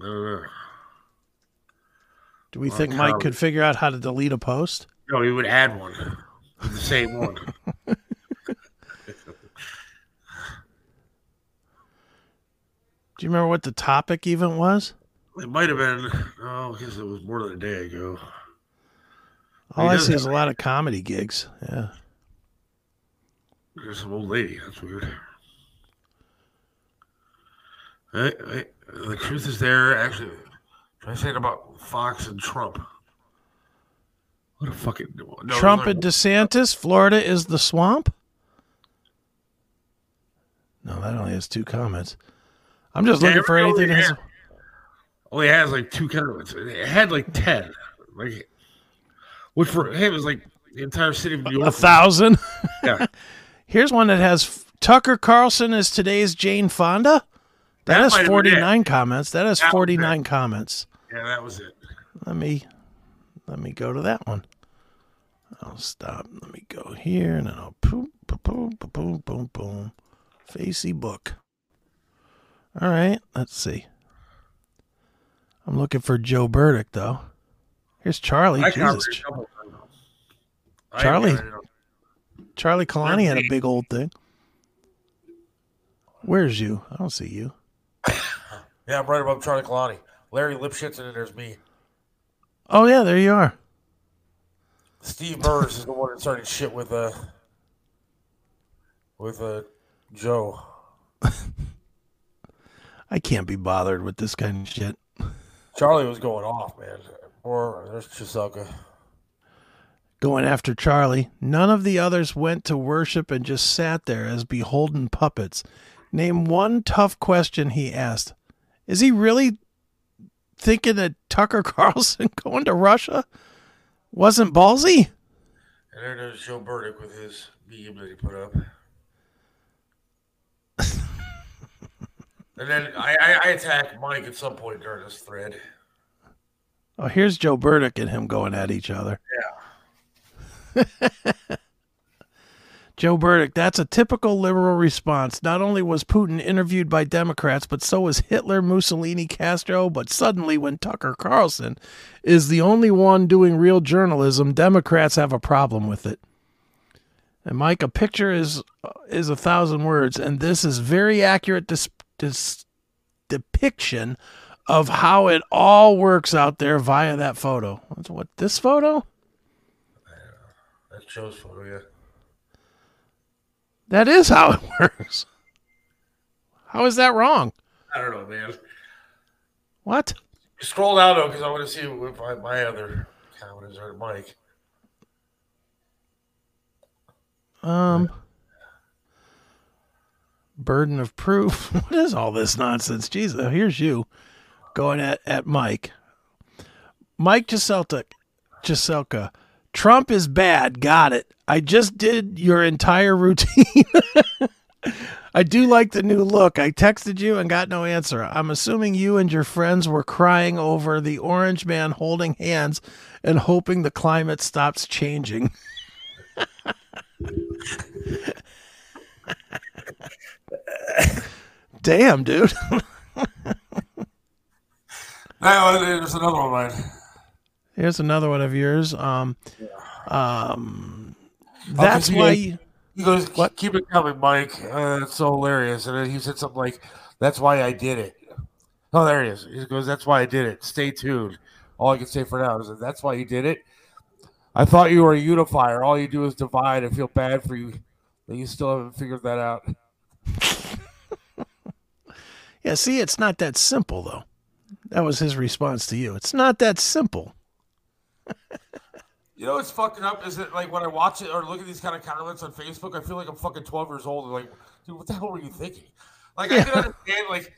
I don't. Do we Well, think Mike could figure out how to delete a post? No, he would add one, the same one. Do you remember what the topic even was? It might have been. Oh, because it was more than a day ago. All He I see is a lot of comedy gigs. Yeah. There's some old lady. That's weird. Hey, hey, the truth is there. Actually, Can try saying about Fox and Trump. What a fucking no, Trump and DeSantis, Florida is the swamp? No, that only has two comments. I'm just looking for anything that has. only only has like two comments. It had like ten, like which for him is like the entire city of New York. A thousand. Yeah. Here's one that has Tucker Carlson is today's Jane Fonda. That that has 49 comments. That has That 49 comments. Yeah, that was it. Let me let me go to that one. I'll stop. Let me go here and then I'll boom, boom, boom, boom, boom, boom, boom. Facebook. All right, let's see. I'm looking for Joe Burdick though. Here's Charlie. Jesus, counted it a. I Charlie. Charlie Kalani had a big old thing. Where's you? I don't see you. Yeah, I'm right above Charlie Kalani. Larry Lipschitz, and then there's me. Oh yeah, there you are. Steve Burrs is the one that started shit with uh with uh Joe. I can't be bothered with this kind of shit. Charlie was going off, man. Or there's Chiselka. going after Charlie. None of the others went to worship and just sat there as beholden puppets. Name one tough question he asked. Is he really thinking that Tucker Carlson going to Russia wasn't ballsy? And then there's Joe Burdick with his meme that he put up. And then I, I, I attacked Mike at some point during this thread. Oh, here's Joe Burdick and him going at each other. Yeah. Joe Burdick, that's a typical liberal response. Not only was Putin interviewed by Democrats, but so was Hitler, Mussolini, Castro. But suddenly, when Tucker Carlson is the only one doing real journalism, Democrats have a problem with it. And Mike, a picture is is a thousand words, and this is very accurate dis- dis- depiction of how it all works out there via that photo. What's what this photo? That's Joe's photo, yeah. That is how it works. How is that wrong? I don't know, man. What? Scroll down though, because I want to see if I, my other comment is or Mike. Um burden of proof. What is all this nonsense? Jesus, here's you going at, at Mike. Mike Giselka. Giselka. Trump is bad. Got it. I just did your entire routine. I do like the new look. I texted you and got no answer. I'm assuming you and your friends were crying over the orange man holding hands and hoping the climate stops changing. Damn, dude. Now, there's another one, man. Here's another one of yours. Um, um, Oh, he why. goes- He goes, What? keep it coming, Mike. Uh, it's so hilarious. And then he said something like, that's why I did it. Oh, there he is. He goes, that's why I did it. Stay tuned. All I can say for now is that that's why you did it. I thought you were a unifier. All you do is divide. I feel bad for you. But you still haven't figured that out. yeah, see, it's not that simple though. That was his response to you. It's not that simple. You know what's fucking up is that like when I watch it or look at these kind of comments on Facebook, I feel like I'm fucking 12 years old. And like, dude, what the hell were you thinking? Like, I can understand like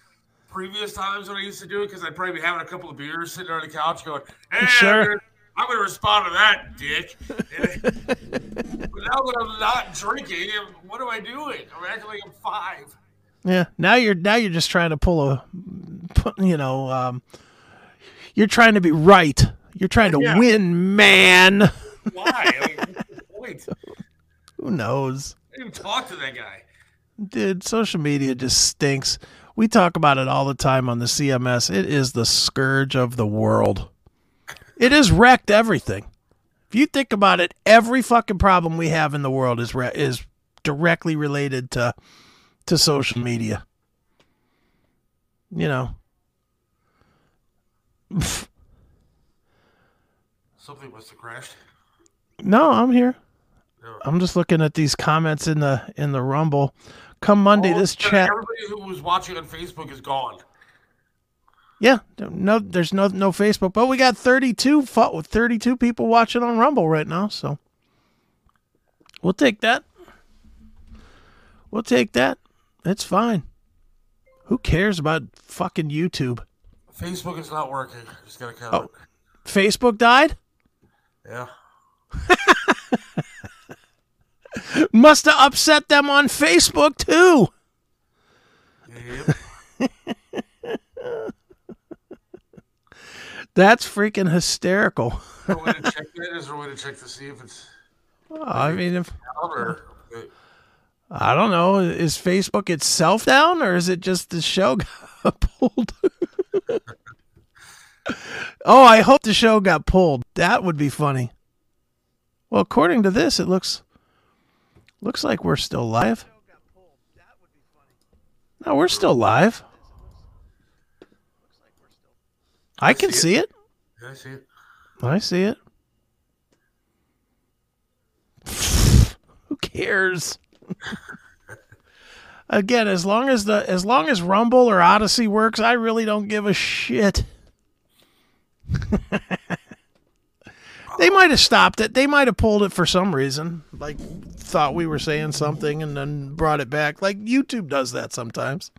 previous times when I used to do it because I'd probably be having a couple of beers sitting on the couch going, hey, Sure. I'm, gonna, I'm gonna respond to that, dick. but now that I'm not drinking, what am I doing? I'm acting like I'm five. Yeah. Now you're now you're just trying to pull a, you know, um, you're trying to be right. You're trying to Yeah. win, man. Why? I mean, wait, Who knows? I didn't even talk to that guy. Dude, social media just stinks. We talk about it all the time on the CMS. It is the scourge of the world. It has wrecked everything. If you think about it, every fucking problem we have in the world is re- is directly related to to social media. You know. Something must have crashed. No, I'm here. No. I'm just looking at these comments in the in the Rumble. Come Monday, Oh, this chat. Everybody who was watching on Facebook is gone. Yeah, no, there's no no Facebook, but we got 32 fo- 32 people watching on Rumble right now, so we'll take that. We'll take that. It's fine. Who cares about fucking YouTube? Facebook is not working. Just gotta comment. Oh. Facebook died? Yeah. Must have upset them on Facebook too. Yep. That's freaking hysterical. Is there a way to check that? Is there a way to check to see if it's I mean, if or I don't know, is Facebook itself down or is it just the show got pulled? oh, I hope the show got pulled. That would be funny. Well, according to this, it looks looks like we're still live. No, we're still live. I can see see it. I see it. I see it. Who cares? Again, as long as the as long as Rumble or Odysee works, I really don't give a shit. they might have stopped it. They might have pulled it for some reason. Like thought we were saying something and then brought it back. Like YouTube does that sometimes.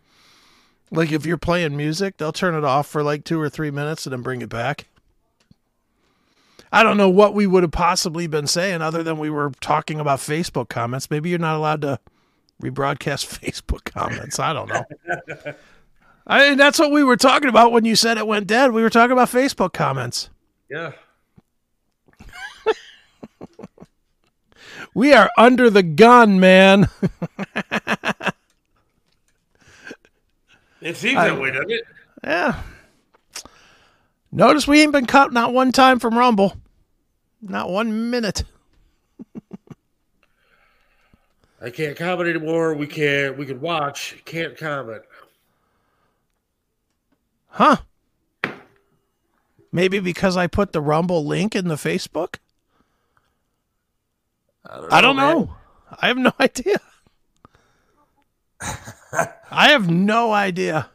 Like if you're playing music, they'll turn it off for like 2 or 3 minutes and then bring it back. I don't know what we would have possibly been saying other than we were talking about Facebook comments. Maybe you're not allowed to rebroadcast Facebook comments. I don't know. I mean, that's what we were talking about when you said it went dead. We were talking about Facebook comments. Yeah. We are under the gun, man. It seems that way, doesn't it? yeah. Notice we ain't been cut not one time from Rumble. Not one minute. I can't comment anymore. We can't. we can watch. Can't comment. Huh? Maybe because I put the Rumble link in the Facebook? I don't man. know. I have no idea. I have no idea.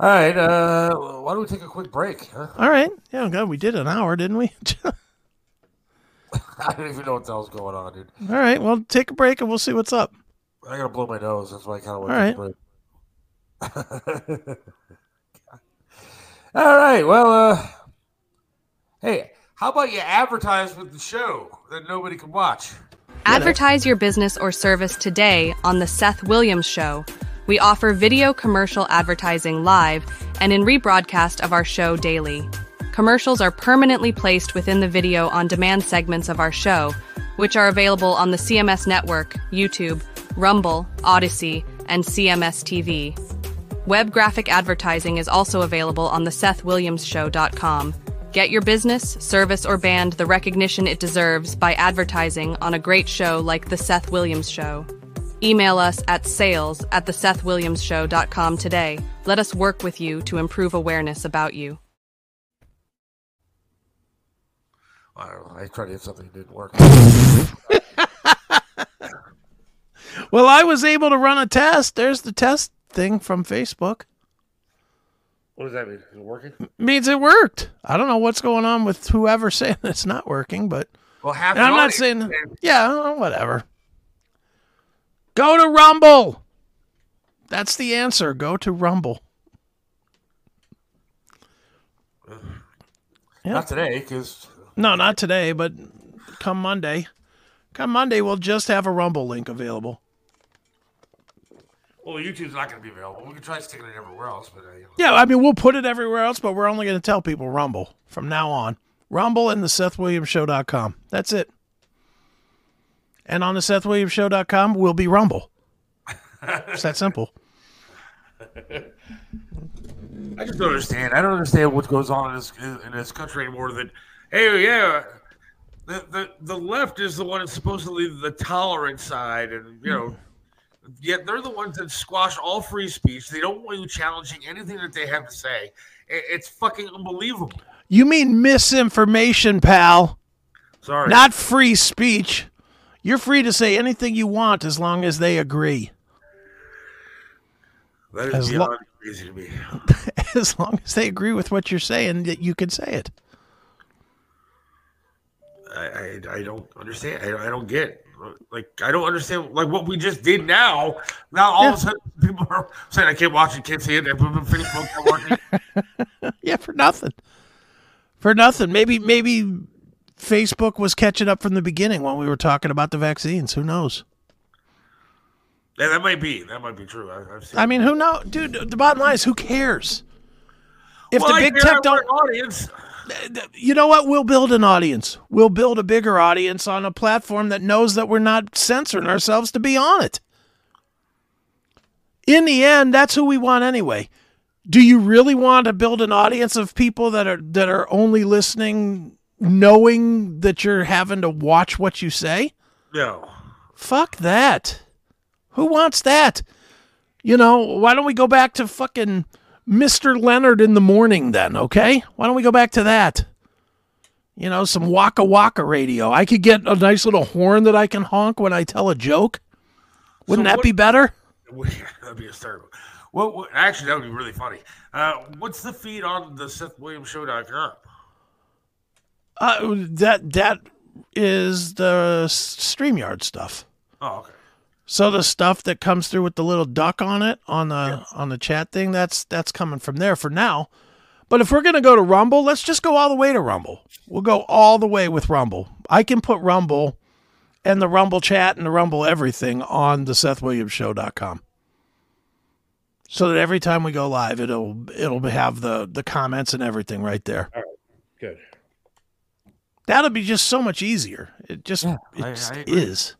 All right. Uh, why don't we take a quick break? Huh? All right. Yeah, God, we did an hour, didn't we? I don't even know what the hell's going on, dude. All right. Well, take a break and we'll see what's up. I gotta blow my nose. That's why I kind of want All to take break. All right. Well, uh, hey, how about you advertise with the show that nobody can watch? Advertise your business or service today on The Seth Williams Show. We offer video commercial advertising live and in rebroadcast of our show daily. Commercials are permanently placed within the video on demand segments of our show, which are available on the CMS Network, YouTube, Rumble, Odysee, and CMS TV. Web graphic advertising is also available on the SethWilliamsShow.com. Get your business, service, or band the recognition it deserves by advertising on a great show like The Seth Williams Show. Email us at sales at thesethwilliamsshow.com today. Let us work with you to improve awareness about you. I don't know. I tried to hit something that didn't work. Well, I was able to run a test. There's the test thing from Facebook. what does that mean? Is it working? Means it worked. I don't know what's going on with whoever saying it's not working, but Well, half and the I'm not audience saying said- yeah, whatever. Go to Rumble. That's the answer. Go to Rumble. Not today, because No, not today, but come Monday. Come Monday, we'll just have a Rumble link available. well, YouTube's not going to be available. We can try sticking it everywhere else, but uh, you know. Yeah, I mean, we'll put it everywhere else, but we're only going to tell people Rumble from now on. Rumble and the SethWilliamsShow.com. That's it. And on the SethWilliamsShow.com will be Rumble. It's that simple. I just don't understand. I don't understand what goes on in this in this country anymore. That hey, yeah, the the, the left is the one that's supposedly the tolerant side, and you know, yet they're the ones that squash all free speech. They don't want you challenging anything that they have to say. It- It's fucking unbelievable. You mean misinformation, pal, Sorry, not free speech. You're free to say anything you want as long as they agree. that is as lo- beyond crazy to me. As long as they agree with what you're saying, that you can say it. I, I, I don't understand. I, I don't get. Like I don't understand. Like what we just did now. Now all of a sudden people are saying I can't watch it, can't see it. I put it on Facebook, can't watch it. Yeah, for nothing. For nothing. Maybe maybe Facebook was catching up from the beginning when we were talking about the vaccines. Who knows? Yeah, that might be. That might be true. I, I've seen. I mean, who knows, dude? The bottom line is, who cares? If well, the big tech don't, audience. you know what? We'll build an audience. We'll build a bigger audience on a platform that knows that we're not censoring ourselves to be on it. In the end, that's who we want anyway. Do you really want to build an audience of people that are that are only listening knowing that you're having to watch what you say? No. Fuck that. Who wants that? You know, why don't we go back to fucking Mr. Leonard in the morning then, okay? Why don't we go back to that? You know, some Waka Waka radio. I could get a nice little horn that I can honk when I tell a joke. Wouldn't So that what- be better? That'd be hysterical. Well, actually, that would be really funny. Uh, what's the feed on the SethWilliamsShow.com? Uh, that that is the StreamYard stuff. Oh, okay. So the stuff that comes through with the little duck on it on the on the chat thing, that's that's coming from there for now. But if we're gonna go to Rumble, let's just go all the way to Rumble. We'll go all the way with Rumble. I can put Rumble and the Rumble chat and the Rumble everything on the SethWilliamsShow.com. So that every time we go live, it'll it'll have the the comments and everything right there. All right, good. That'll be just so much easier. It just I- it just I is.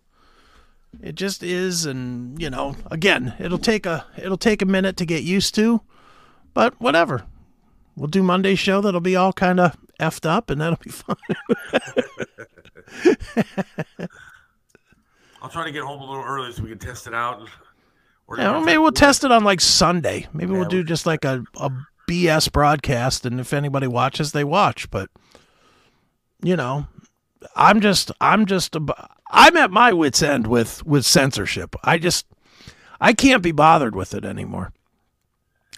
It just is, and you know, again, it'll take a it'll take a minute to get used to, but whatever. We'll do Monday's show. That'll be all kind of effed up, and that'll be fun. I'll try to get home a little early so we can test it out. We're Yeah, well, maybe we'll test it on like Sunday. Maybe we'll do we- just like a, a BS broadcast, and if anybody watches, they watch. But you know, I'm just I'm just I'm at my wits end with with censorship. I just I can't be bothered with it anymore.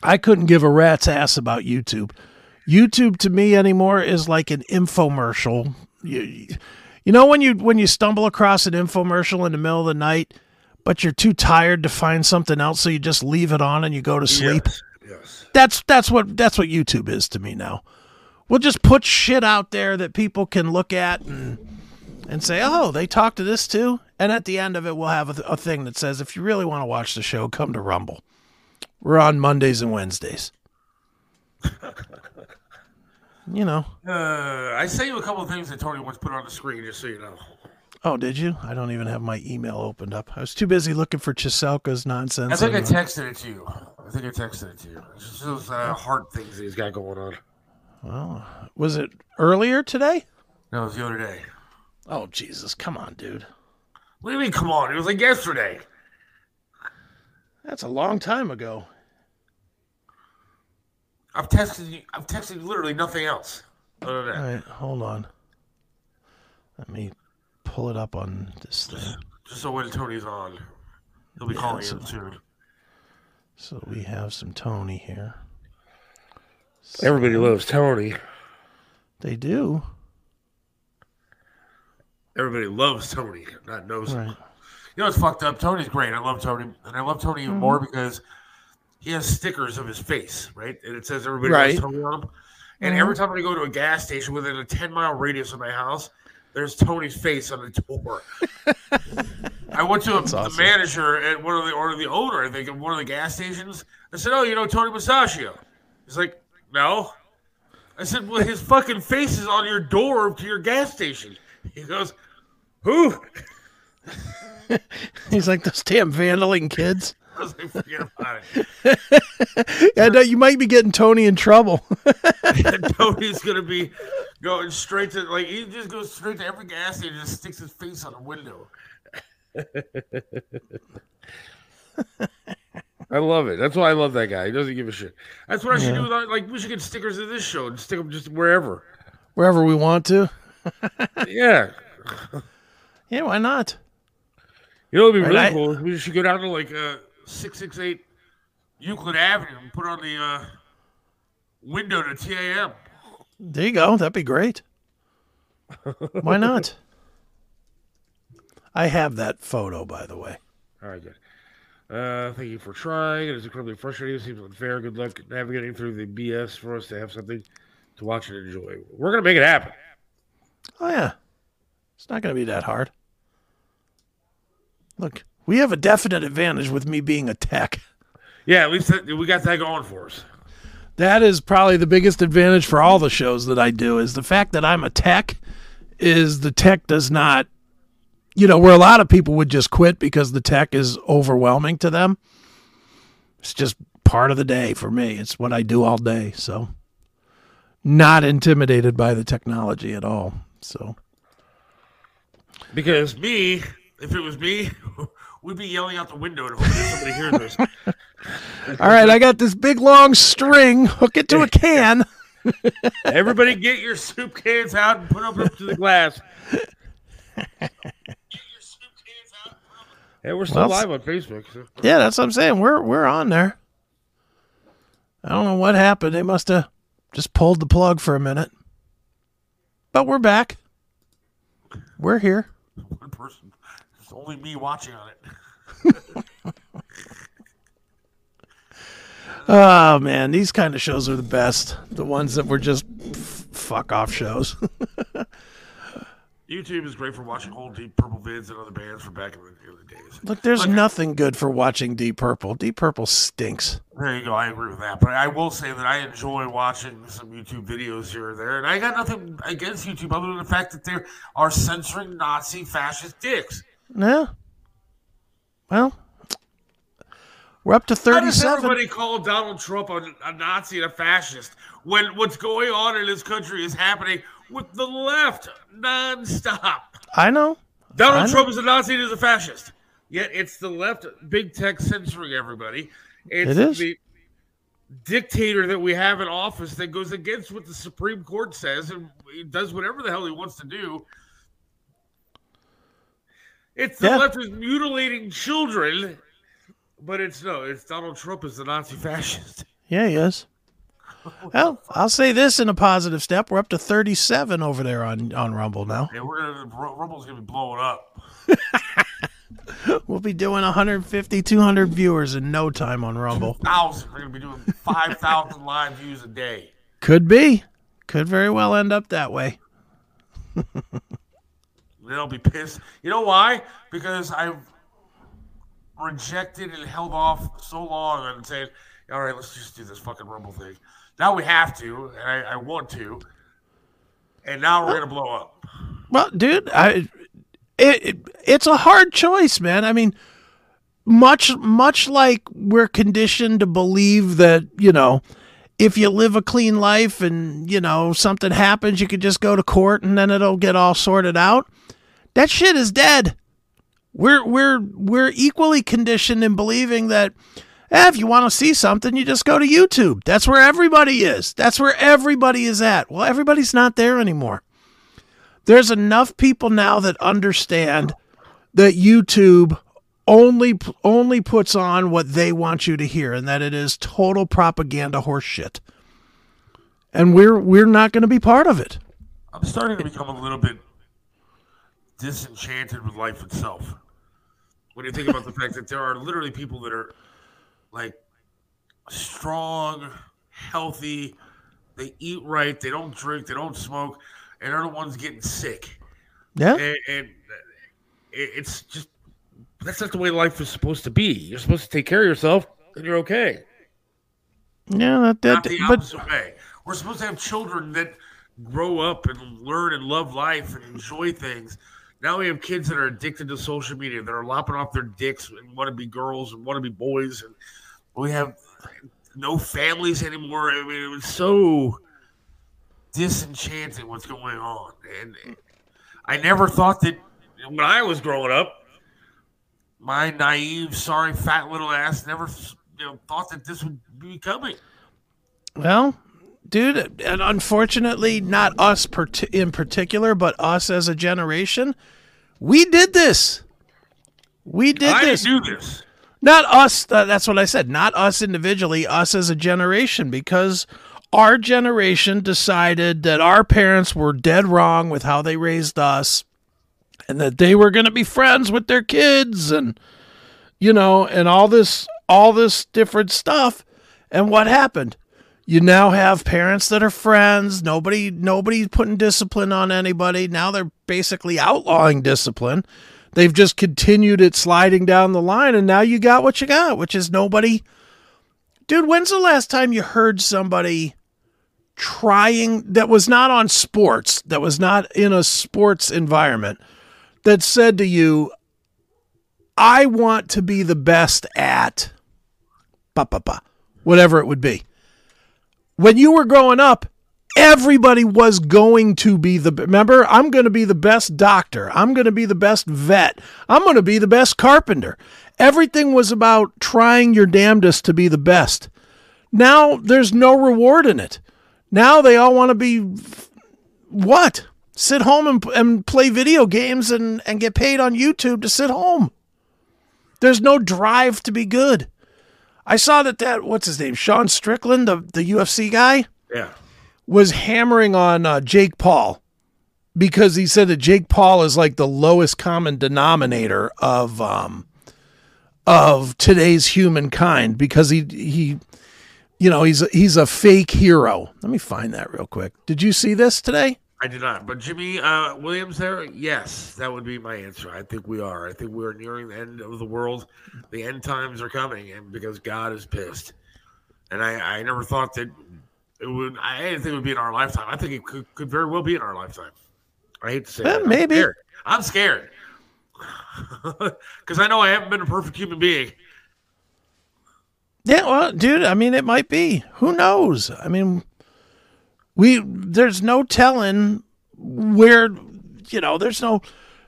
I couldn't give a rat's ass about YouTube. YouTube to me anymore is like an infomercial. You, you know when you when you stumble across an infomercial in the middle of the night, but you're too tired to find something else, so you just leave it on and you go to sleep. Yes. yes. That's that's what that's what YouTube is to me now. We'll just put shit out there that people can look at and and say, "Oh, they talked to this too," And at the end of it, we'll have a, th- a thing that says, if you really want to watch the show, come to Rumble. We're on Mondays and Wednesdays. you know. Uh, I sent you a couple of things that Tony once put on the screen, just so you know. Oh, did you? I don't even have my email opened up. I was too busy looking for Chiselka's nonsense. I think I texted it to you. I think I texted it to you. It's just those uh, heart things that he's got going on. Well, was it earlier today? No, it was the other day. Oh, Jesus. Come on, dude. What do you mean, come on? It was like yesterday. That's a long time ago. I've tested you. I've tested literally nothing else. All that. hold on. Let me pull it up on this thing. Just so when Tony's on, he'll be Yeah, calling so- soon. So we have some Tony here. Everybody loves Tony. They do. Everybody loves Tony, not knows him. Right. You know what's fucked up? Tony's great. I love Tony, and I love Tony even mm-hmm. more because he has stickers of his face, right? And it says everybody Right. loves Tony on them. And mm-hmm. every time I go to a gas station within a ten mile radius of my house, there's Tony's face on the door. I went to a, the manager at one of the or the owner, I think, of one of the gas stations. I said, "Oh, you know Tony Masaccio?" He's like, "No." I said, "Well, his fucking face is on your door to your gas station." He goes, "Who?" He's like those damn vandaling kids. I was like, "Forget about it." Yeah, no, you might be getting Tony in trouble. Tony's gonna be going straight to like he just goes straight to every gas station and just sticks his face on the window. I love it. That's why I love that guy. He doesn't give a shit. That's what I should do. With, our- like we should get stickers of this show and stick them just wherever. Wherever we want to. Yeah, Yeah, why not? you know, it'd be really Right, I- cool. We should go down to like uh six six eight Euclid Avenue and put on the uh, window to TAM. There you go. That'd be great. Why not? I have that photo, by the way. All right, good. Uh, thank you for trying. It is incredibly frustrating. It seems unfair. Good luck navigating through the BS for us to have something to watch and enjoy. We're gonna make it happen. Oh, yeah. It's not going to be that hard. Look, we have a definite advantage with me being a tech. Yeah, at least that, we got that going for us. That is probably the biggest advantage for all the shows that I do is the fact that I'm a tech is the tech does not you know, where a lot of people would just quit because the tech is overwhelming to them. It's just part of the day for me. It's what I do all day. So not intimidated by the technology at all. So Because me, if it was me, we'd be yelling out the window and hoping somebody hears us. All right, I got this big long string, hook it to a can. Everybody, get your soup cans out and put them up to the glass. Hey, we're still Well, live on Facebook. So. Yeah, that's what I'm saying. We're we're on there. I don't know what happened. They must have just pulled the plug for a minute. But we're back. We're here. One person. It's only me watching on it. Oh man, these kind of shows are the best. The ones that were just f- fuck off shows. YouTube is great for watching old Deep Purple vids and other bands from back in the, in the days. Look, there's nothing good for watching Deep Purple. Deep Purple stinks. There you go. I agree with that. But I will say that I enjoy watching some YouTube videos here or there. And I got nothing against YouTube other than the fact that they are censoring Nazi fascist dicks. Yeah. Well, we're up to How does 37. everybody call Donald Trump a, a Nazi and a fascist when what's going on in this country is happening with the left nonstop? I know. Donald I know. Trump is a Nazi and is a fascist. Yet it's the left, big tech censoring everybody. It's It is. the dictator that we have in office that goes against what the Supreme Court says and does whatever the hell he wants to do. It's the Yeah. left is mutilating children, but it's no, it's Donald Trump is the Nazi fascist. Yeah, he is. Well, I'll say this in a positive step. We're up to 37 over there on, on Rumble now. And we're gonna Rumble's gonna be blowing up. We'll be doing 150, 200 viewers in no time on Rumble. Thousand. We're gonna be doing five thousand live views a day. Could be. Could very well end up that way. I'll be pissed. You know why? Because I've rejected and held off so long and saying, all right, let's just do this fucking Rumble thing. Now we have to, and I, I want to. And now we're to blow up. Well, dude, I it, it, it's a hard choice, man. I mean, much much like we're conditioned to believe that, you know, if you live a clean life and, you know, something happens, you could just go to court and then it'll get all sorted out. That shit is dead. We're we're we're equally conditioned in believing that eh, if you want to see something, you just go to YouTube. That's where everybody is. That's where everybody is at. Well, everybody's not there anymore. There's enough people now that understand that YouTube only only puts on what they want you to hear and that it is total propaganda horseshit. And we're we're not going to be part of it. I'm starting to become a little bit disenchanted with life itself when you think about the fact that there are literally people that are like strong, healthy, they eat right, they don't drink, they don't smoke, and they're the ones getting sick. Yeah. And, and uh, it's just that's not the way life is supposed to be. You're supposed to take care of yourself, and you're okay. Yeah, that, that not the opposite but, way. We're supposed to have children that grow up and learn and love life and enjoy things now we have kids that are addicted to social media that are lopping off their dicks and want to be girls and want to be boys, and we have no families anymore. I mean, it was so disenchanting what's going on, and I never thought that when I was growing up, my naive, sorry, fat little ass never, you know, thought that this would be coming. Well, dude, and unfortunately, not us in particular, but us as a generation, we did this. We did I this. do this. Not us. Uh, that's what I said. Not us individually. Us as a generation, because our generation decided that our parents were dead wrong with how they raised us, and that they were going to be friends with their kids, and you know, and all this, all this different stuff. And what happened? you now have parents that are friends nobody nobody's putting discipline on anybody now they're basically outlawing discipline they've just continued it sliding down the line and now you got what you got which is nobody. Dude when's the last time you heard somebody trying that was not on sports that was not in a sports environment that said to you i want to be the best at ba, ba, ba, whatever it would be? When you were growing up, everybody was going to be the remember i'm going to be the best doctor. I'm going to be the best vet. I'm going to be the best carpenter. Everything was about trying your damnedest to be the best. Now there's no reward in it. Now they all want to be what? Sit home and, and play video games and, and get paid on youtube to sit home. There's no drive to be good. I saw that that what's his name, Sean Strickland, the the UFC guy, yeah, was hammering on uh, Jake Paul because he said that Jake Paul is like the lowest common denominator of um of today's humankind because he he you know he's he's a fake hero. Let me find that real quick. Did you see this today? I did not. But Jimmy uh, Williams there, yes, that would be my answer. I think we are. I think we are nearing the end of the world. The end times are coming, and because God is pissed. And I, I never thought that it would. I didn't think it would be in our lifetime. I think it could, could very well be in our lifetime. I hate to say that. Maybe. I'm scared because I know I haven't been a perfect human being. Yeah, well, dude, I mean, it might be. Who knows? I mean, we there's no telling where you know there's no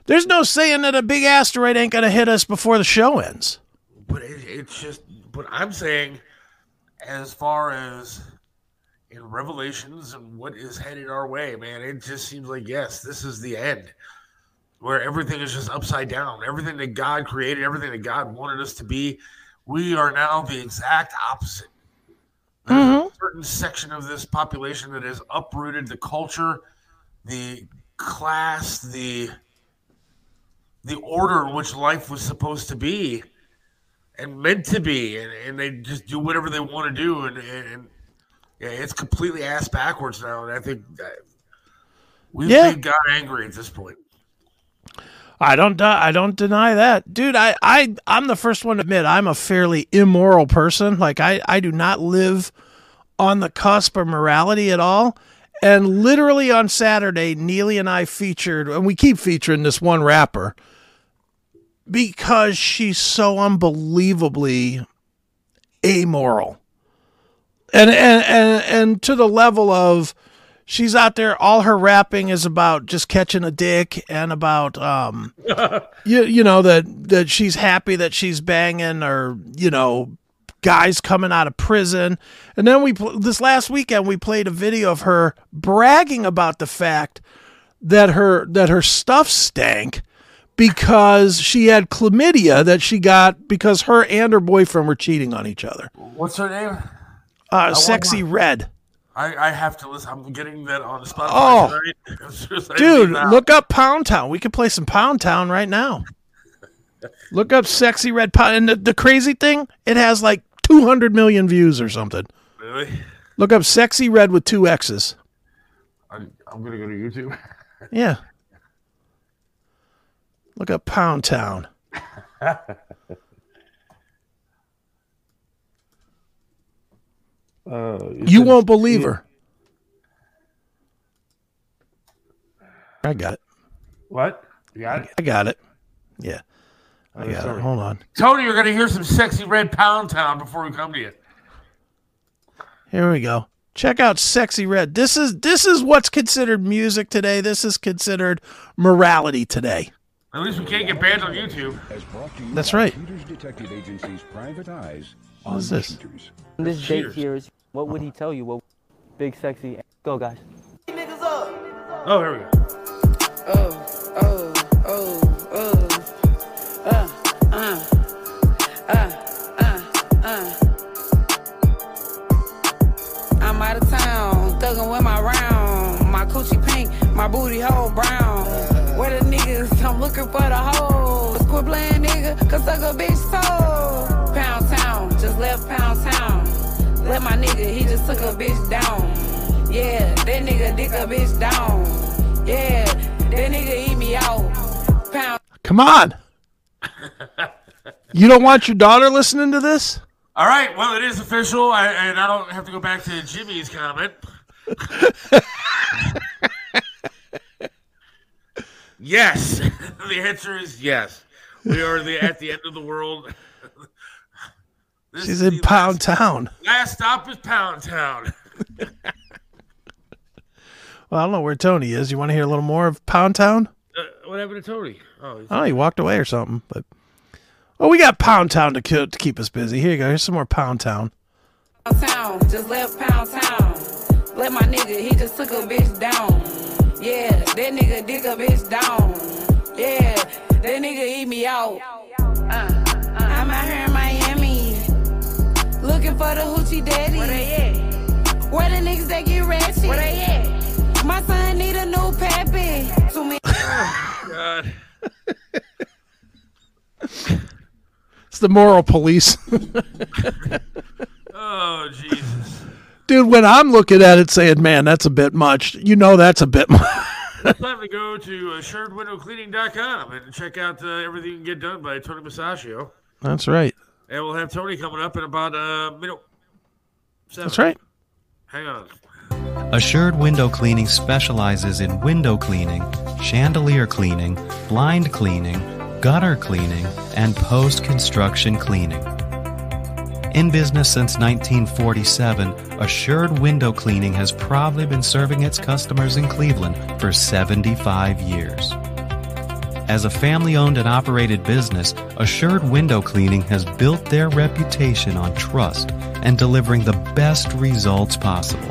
there's no saying that a big asteroid ain't gonna hit us before the show ends. But it, it's just but I'm saying as far as in revelations and what is headed our way, man, it just seems like yes, this is the end. Where everything is just upside down. Everything that God created, everything that God wanted us to be, we are now the exact opposite mm-hmm. a certain section of this population that has uprooted the culture, the class, the the order in which life was supposed to be and meant to be, and, and they just do whatever they want to do, and, and yeah, it's completely ass backwards now, and I think we've yeah. God angry at this point. I don't I don't deny that. Dude, I, I I'm the first one to admit I'm a fairly immoral person. Like I, I do not live on the cusp of morality at all. And literally on Saturday, Neely and I featured, and we keep featuring this one rapper because she's so unbelievably amoral. And and and, and to the level of she's out there all her rapping is about just catching a dick and about um you, you know that that she's happy that she's banging or you know guys coming out of prison and then we this last weekend we played a video of her bragging about the fact that her that her stuff stank because she had chlamydia that she got because her and her boyfriend were cheating on each other. What's her name? Uh, Sexyy Red. I, I have to listen. I'm getting that on Spotify oh, tonight. dude, look up Pound Town. We could play some Pound Town right now. look up Sexyy Red Pound. And the, the crazy thing, it has like 200 million views or something. Really? Look up Sexyy Red with two X's. I, I'm going to go to YouTube. yeah. Look up Pound Town. Uh, you won't believe her. I got it. What? You got it? I got it. Yeah. I got sorry. it. Hold on. Tony, you're going to hear some sexy red Pound Town before we come to you. Here we go. Check out Sexyy Red. This is this is what's considered music today. This is considered morality today. At least we can't get banned on YouTube. That's right. Detective Agency's private eyes what is this? This date here is what would he tell you? What big sexy go guys. Oh, here we go. Oh, oh, oh, oh. Uh, uh, uh, uh, uh. I'm out of town, thugging with my round. My coochie pink, my booty hole brown. Where the niggas? I'm looking for the hoes. Quit playing nigga, cause suck a bitch soul. Pound town, just left pound town. Let my nigga, he just took a bitch down. Yeah, that nigga dick a bitch down. Yeah, that nigga eat me out. Pound. Come on. you don't want your daughter listening to this? All right. Well, it is official, I, and I don't have to go back to Jimmy's comment. yes. the answer is yes. We are the at the end of the world. This She's in Pound last, Town. Last stop is Pound Town. well, I don't know where Tony is. You want to hear a little more of Pound Town? Uh, what happened to Tony? Oh, oh, he walked away or something. But oh, we got Pound Town to, to keep us busy. Here you go. Here's some more Pound Town. Pound Town, just left Pound Town. Let my nigga, he just took a bitch down. Yeah, that nigga dig a bitch down. Yeah, that nigga eat me out. Uh, Looking for the hoochie daddy. Where they at? Where the niggas that get ratchet? Where they at? My son need a new pappy. To me. oh, God. it's the moral police. oh, Jesus. Dude, when I'm looking at it saying, man, that's a bit much, you know that's a bit much. it's time to go to assuredwindowcleaning.com and check out uh, everything you can get done by Tony Masaccio. That's right. And we'll have Tony coming up in about a uh, minute. Seven. That's right. Hang on. Assured Window Cleaning specializes in window cleaning, chandelier cleaning, blind cleaning, gutter cleaning, and post construction cleaning. In business since 1947, Assured Window Cleaning has proudly been serving its customers in Cleveland for 75 years. As a family owned and operated business, Assured Window Cleaning has built their reputation on trust and delivering the best results possible.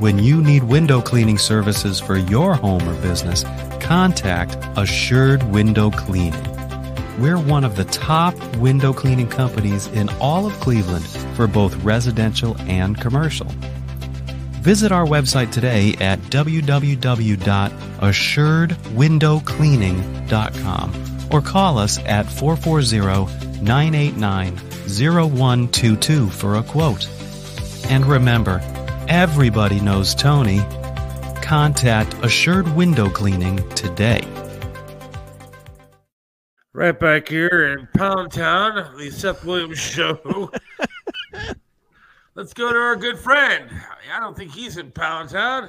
When you need window cleaning services for your home or business, contact Assured Window Cleaning. We're one of the top window cleaning companies in all of Cleveland for both residential and commercial. Visit our website today at www.assuredwindowcleaning.com or call us at 440-989-0122 for a quote. And remember, everybody knows Tony. Contact Assured Window Cleaning today. Right back here in Pound Town, the Seth Williams Show. Let's go to our good friend. I don't think he's in Pound Town.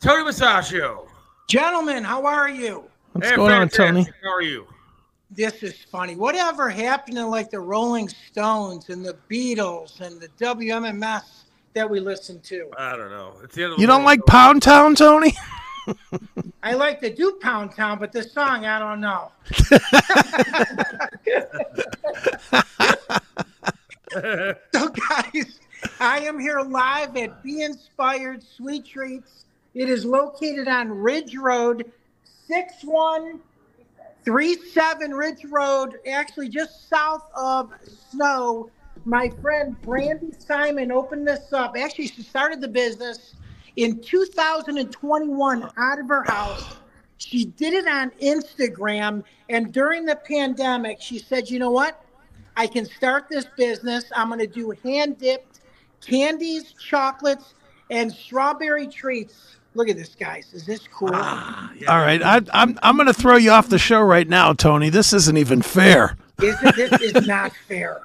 Tony Masaccio. Gentlemen, how are you? What's hey, going fantastic. on, Tony? How are you? This is funny. Whatever happened to like the Rolling Stones and the Beatles and the WMMS that we listen to? I don't know. It's the end you don't like Pound Town, Tony? I like to do Pound Town, but the song, I don't know. so, guys, I am here live at Be Inspired Sweet Treats. It is located on Ridge Road, 6137 Ridge Road, actually just south of Snow. My friend Brandy Simon opened this up. Actually, she started the business in 2021 out of her house. She did it on Instagram. And during the pandemic, she said, you know what? I can start this business. I'm going to do hand dipped candies, chocolates, and strawberry treats. Look at this, guys. Is this cool? Ah, yeah. All right. I, I'm, I'm going to throw you off the show right now, Tony. This isn't even fair. Isn't, this is not fair.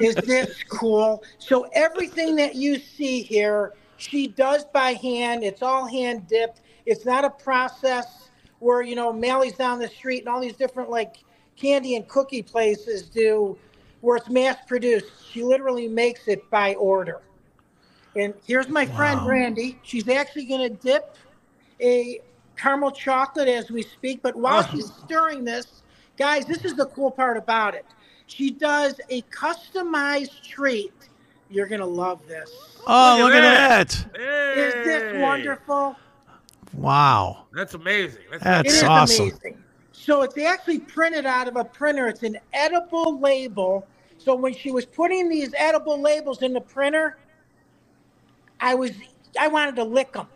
Is this cool? So, everything that you see here she does by hand. It's all hand dipped. It's not a process where, you know, Malley's down the street and all these different like candy and cookie places do where it's mass produced. She literally makes it by order. And here's my wow. friend Randy. She's actually going to dip a caramel chocolate as we speak. But while oh. she's stirring this, guys, this is the cool part about it. She does a customized treat. You're going to love this. Oh, look, look at, that. that. Hey. Is this wonderful? Wow. That's amazing. That's, That's awesome. Amazing. So it's actually printed out of a printer. It's an edible label. So when she was putting these edible labels in the printer, I was I wanted to lick them.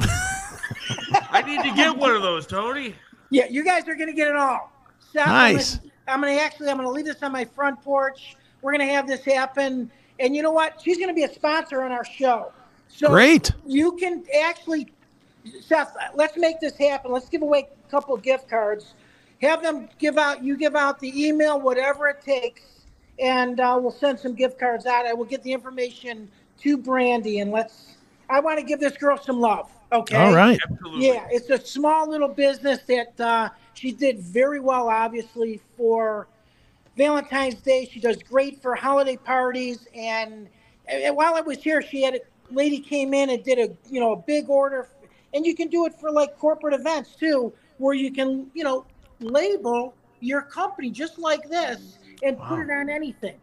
I need to get one of those, Tony. Yeah, you guys are gonna get it all. Seth, nice. I'm gonna, I'm gonna actually I'm gonna leave this on my front porch. We're gonna have this happen and you know what? She's going to be a sponsor on our show. So Great. You can actually, Seth, let's make this happen. Let's give away a couple gift cards. Have them give out, you give out the email, whatever it takes, and uh, we'll send some gift cards out. I will get the information to Brandy, and let's, I want to give this girl some love. Okay. All right. Absolutely. Yeah, it's a small little business that uh, she did very well, obviously, for Valentine's Day. She does great for holiday parties. And, and while I was here, she had a lady came in and did a you know a big order, and you can do it for like corporate events too, where you can you know label your company just like this and wow. put it on anything.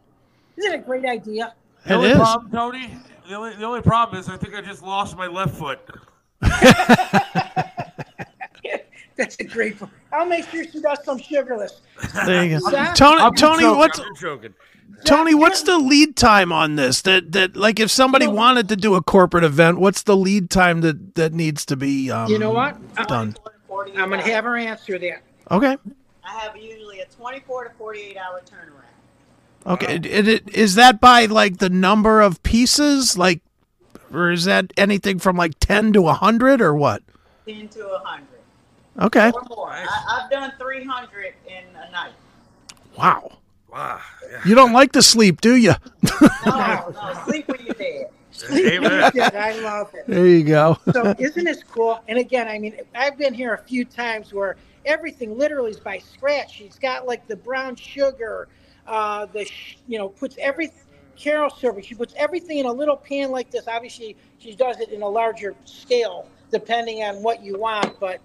Isn't it a great idea? The only problem, Tony. The only, the only problem is I think I just lost my left foot. That's a great one. I'll make sure she does some sugarless. There you go. Tony, Tony, what's Tony, what's the lead time on this? That that like if somebody wanted to do a corporate event, what's the lead time that that needs to be um, You know what? done? I'm going to have her answer that. Okay. I have usually a 24 to 48 hour turnaround. Okay, it, it, is that by like the number of pieces, like, or is that anything from like ten to hundred, or what? Ten to hundred. Okay. Or more. I, have done 300 in a night. Wow. Wow. Yeah. You don't like to sleep, do you? no, no. Sleep when you're dead. Sleep when you're dead. I love it. There you go. so isn't this cool? And again, I mean, I've been here a few times where everything literally is by scratch. She's got like the brown sugar, uh, the sh- you know puts everything. Carol serving. She puts everything in a little pan like this. Obviously, she does it in a larger scale depending on what you want. But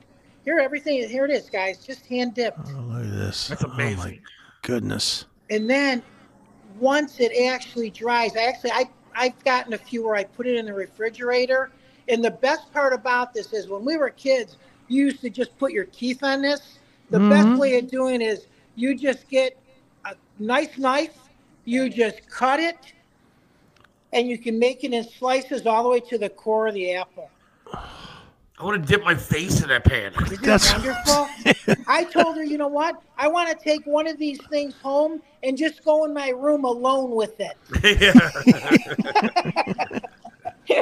here, everything. Here it is, guys. Just hand dipped. Oh, look at this. That's amazing. Oh my goodness. And then once it actually dries, I actually I I've gotten a few where I put it in the refrigerator. And the best part about this is when we were kids, you used to just put your teeth on this. The mm-hmm. best way of doing is you just get a nice knife, you just cut it, and you can make it in slices all the way to the core of the apple. I want to dip my face in that pan. Isn't That's wonderful. I told her, you know what? I want to take one of these things home and just go in my room alone with it.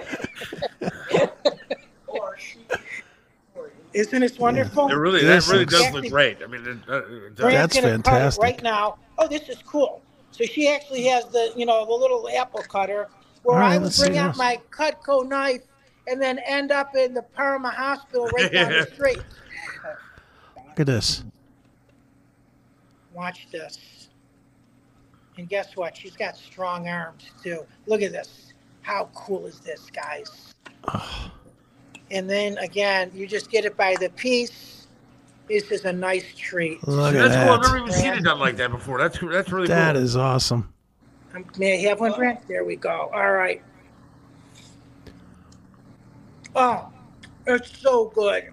Isn't this wonderful? It really, This that really looks- does look great. I mean, it, uh, it does. That's gonna it fantastic. right now. Oh, this is cool. So she actually has the, you know, the little apple cutter where All right, I would bring out this. my Cutco knife and then end up in the Parma Hospital right down the street. Look at this. Watch this. And guess what? She's got strong arms too. Look at this. How cool is this, guys? And then again, you just get it by the piece. This is a nice treat. Look See, at that's cool. I've never even seen it done like that before. That's that's really That cool. is awesome. Um, May I have one, Brent? There we go. All right. Oh, it's so good.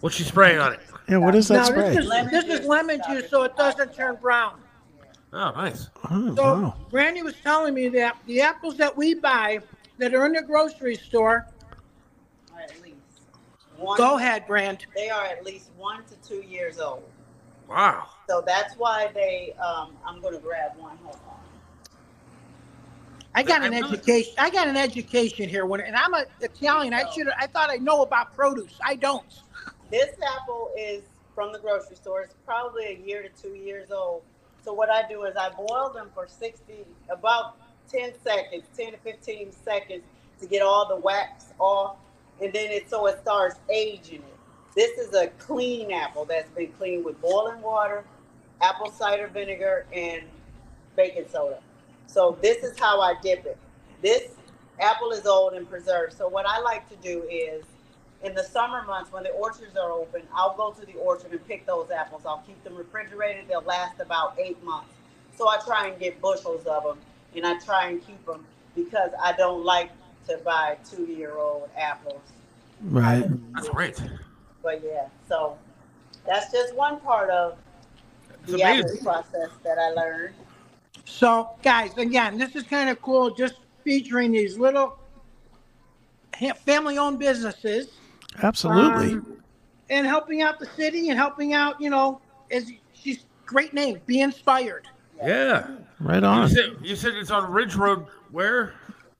What's she spraying on it? Yeah, what is that now spray? this is this is lemon juice, so it doesn't turn brown. Oh, nice. Oh, So wow. Randy was telling me that the apples that we buy that are in the grocery store. Are at least one, Go ahead, Brand. They are at least one to two years old. Wow. So that's why they. Um, I'm going to grab one. Hold on. I got an I really- education. I got an education here. When and I'm a Italian. I should. I thought I know about produce. I don't. This apple is from the grocery store. It's probably a year to two years old. So what I do is I boil them for 60, about 10 seconds, 10 to 15 seconds to get all the wax off. And then it so it starts aging it. This is a clean apple that's been cleaned with boiling water, apple cider vinegar, and baking soda. So this is how I dip it. This apple is old and preserved. So what I like to do is in the summer months when the orchards are open, I'll go to the orchard and pick those apples. I'll keep them refrigerated. They'll last about eight months. So I try and get bushels of them and I try and keep them because I don't like to buy two year old apples. Right. That's great. But yeah, so that's just one part of It's the apple process that I learned. So, guys, again, this is kind of cool. Just featuring these little family-owned businesses. Absolutely. um, and helping out the city and helping out, you know, as she's great name, be inspired. Yeah. right You on. said, you said it's on Ridge Road. Where?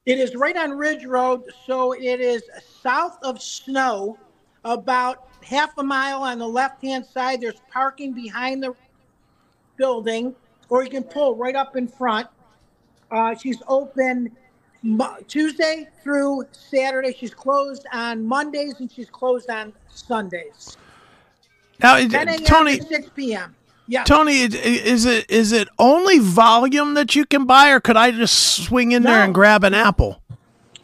It is right on Ridge Road, so it is south of Snow, about half a mile on the left-hand side. There's parking behind the building, or you can pull right up in front. Uh, she's open Mo- Tuesday through Saturday. She's closed on Mondays and she's closed on Sundays. Now, it- 10 a.m. Tony, to 6 p.m. Yeah. Tony, it- is it is it only volume that you can buy, or could I just swing in there and grab an apple?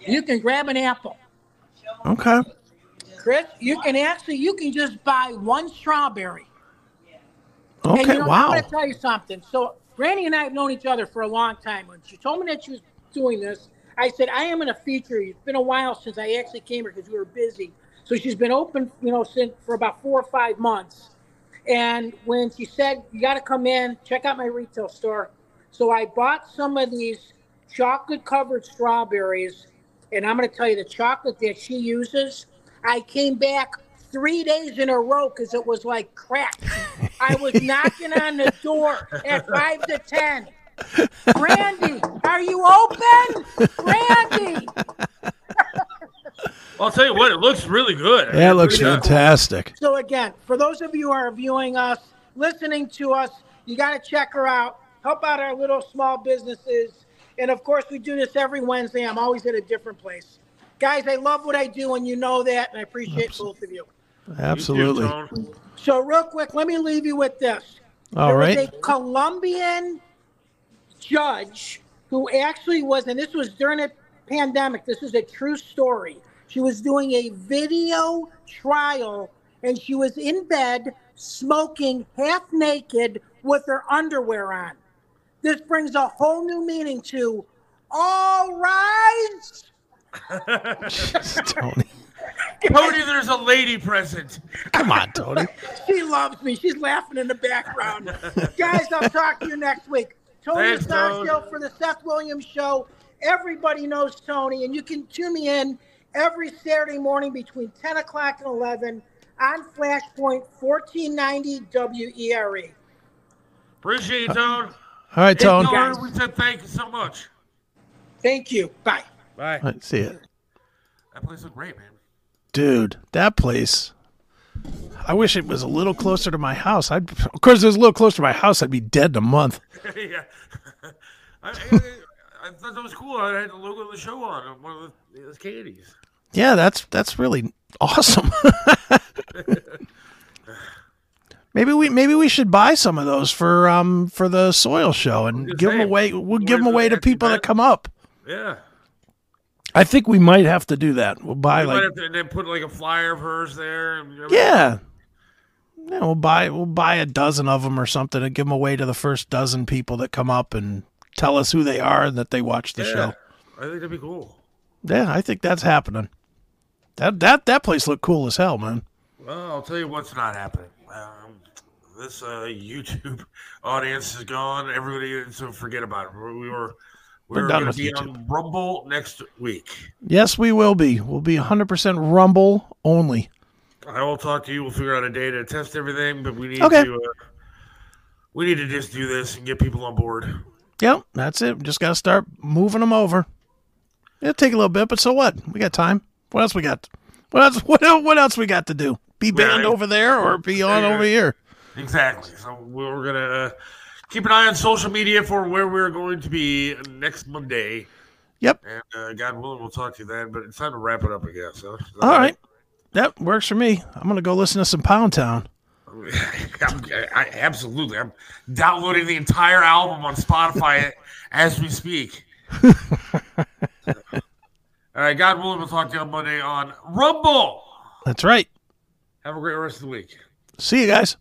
You can grab an apple. Okay. Chris, you can actually you can just buy one strawberry. Okay. And you know, I'm going to tell you something. So, Granny and I have known each other for a long time. When she told me that she was doing this, I said, I am going to feature you. It's been a while since I actually came here because we were busy. So, she's been open, you know, since for about four or five months. And when she said, You got to come in, check out my retail store. So, I bought some of these chocolate covered strawberries. And I'm going to tell you the chocolate that she uses. I came back three days in a row because it was like crack. I was knocking on the door at five to ten. Randy, are you open? Randy. I'll tell you what. It looks really good. Yeah, it looks really does. fantastic. So again, for those of you who are viewing us, listening to us, you got to check her out. Help out our little small businesses. And of course, we do this every Wednesday. I'm always at a different place. Guys, I love what I do, and you know that, and I appreciate both of you. Absolutely. You too, So, real quick, let me leave you with this. All there right. was a Colombian judge who actually was, and this was during a pandemic. This is a true story. She was doing a video trial, and she was in bed smoking half naked with her underwear on. This brings a whole new meaning to all rise. Tony. Tony, there's a lady present. Come on, Tony. She loves me. She's laughing in the background. Guys, I'll talk to you next week. Tony Thanks, Starkville Tone. for the Seth Williams Show. Everybody knows Tony, and you can tune me in every Saturday morning between 10 o'clock and 11 on Flashpoint 1490 WERE. Appreciate you, Tone. All right, Tone. Tell we said thank you so much. Thank you. Bye. Bye. right, see it. That place looked great, man. Dude, that place. I wish it was a little closer to my house. I'd, of course, if it was a little closer to my house, I'd be dead in a month. yeah. I, I, I thought that was cool. I had the logo of the show on one of the, those candies. Yeah, that's that's really awesome. maybe we maybe we should buy some of those for um for the soil show and give them away. We'll give them away to people that come up. Yeah. I think we might have to do that. We'll buy might like to, and then put like a flyer of hers there. and yeah. Yeah, we'll buy we'll buy a dozen of them or something and give them away to the first dozen people that come up and tell us who they are and that they watch the Yeah. show. I think that'd be cool. Yeah, I think that's happening. That that that place looked cool as hell, man. Well, I'll tell you what's not happening. Um, this uh, YouTube audience is gone. Everybody, so forget about it. We we were we We're going with to be YouTube. on Rumble next week. Yes, we will be. We'll be 100% Rumble only. I will talk to you. We'll figure out a day to test everything, but we need Okay. to uh, we need to just do this and get people on board. Yep, that's it. We just got to start moving them over. It'll take a little bit, but so what? We got time. What else we got? What else? What else, what else we got to do? Be banned Yeah. over there or be on Yeah. over here? Exactly. So we're gonna uh, keep an eye on social media for where we're going to be next Monday. Yep. And uh, God willing, we'll talk to you then. But it's time to wrap it up, I guess. Huh? All right. That works for me. I'm going to go listen to some Pound Town. I'm, I, absolutely. I'm downloading the entire album on Spotify as we speak. All right, God willing, we'll talk to you on Monday on Rumble. That's right. Have a great rest of the week. See you guys.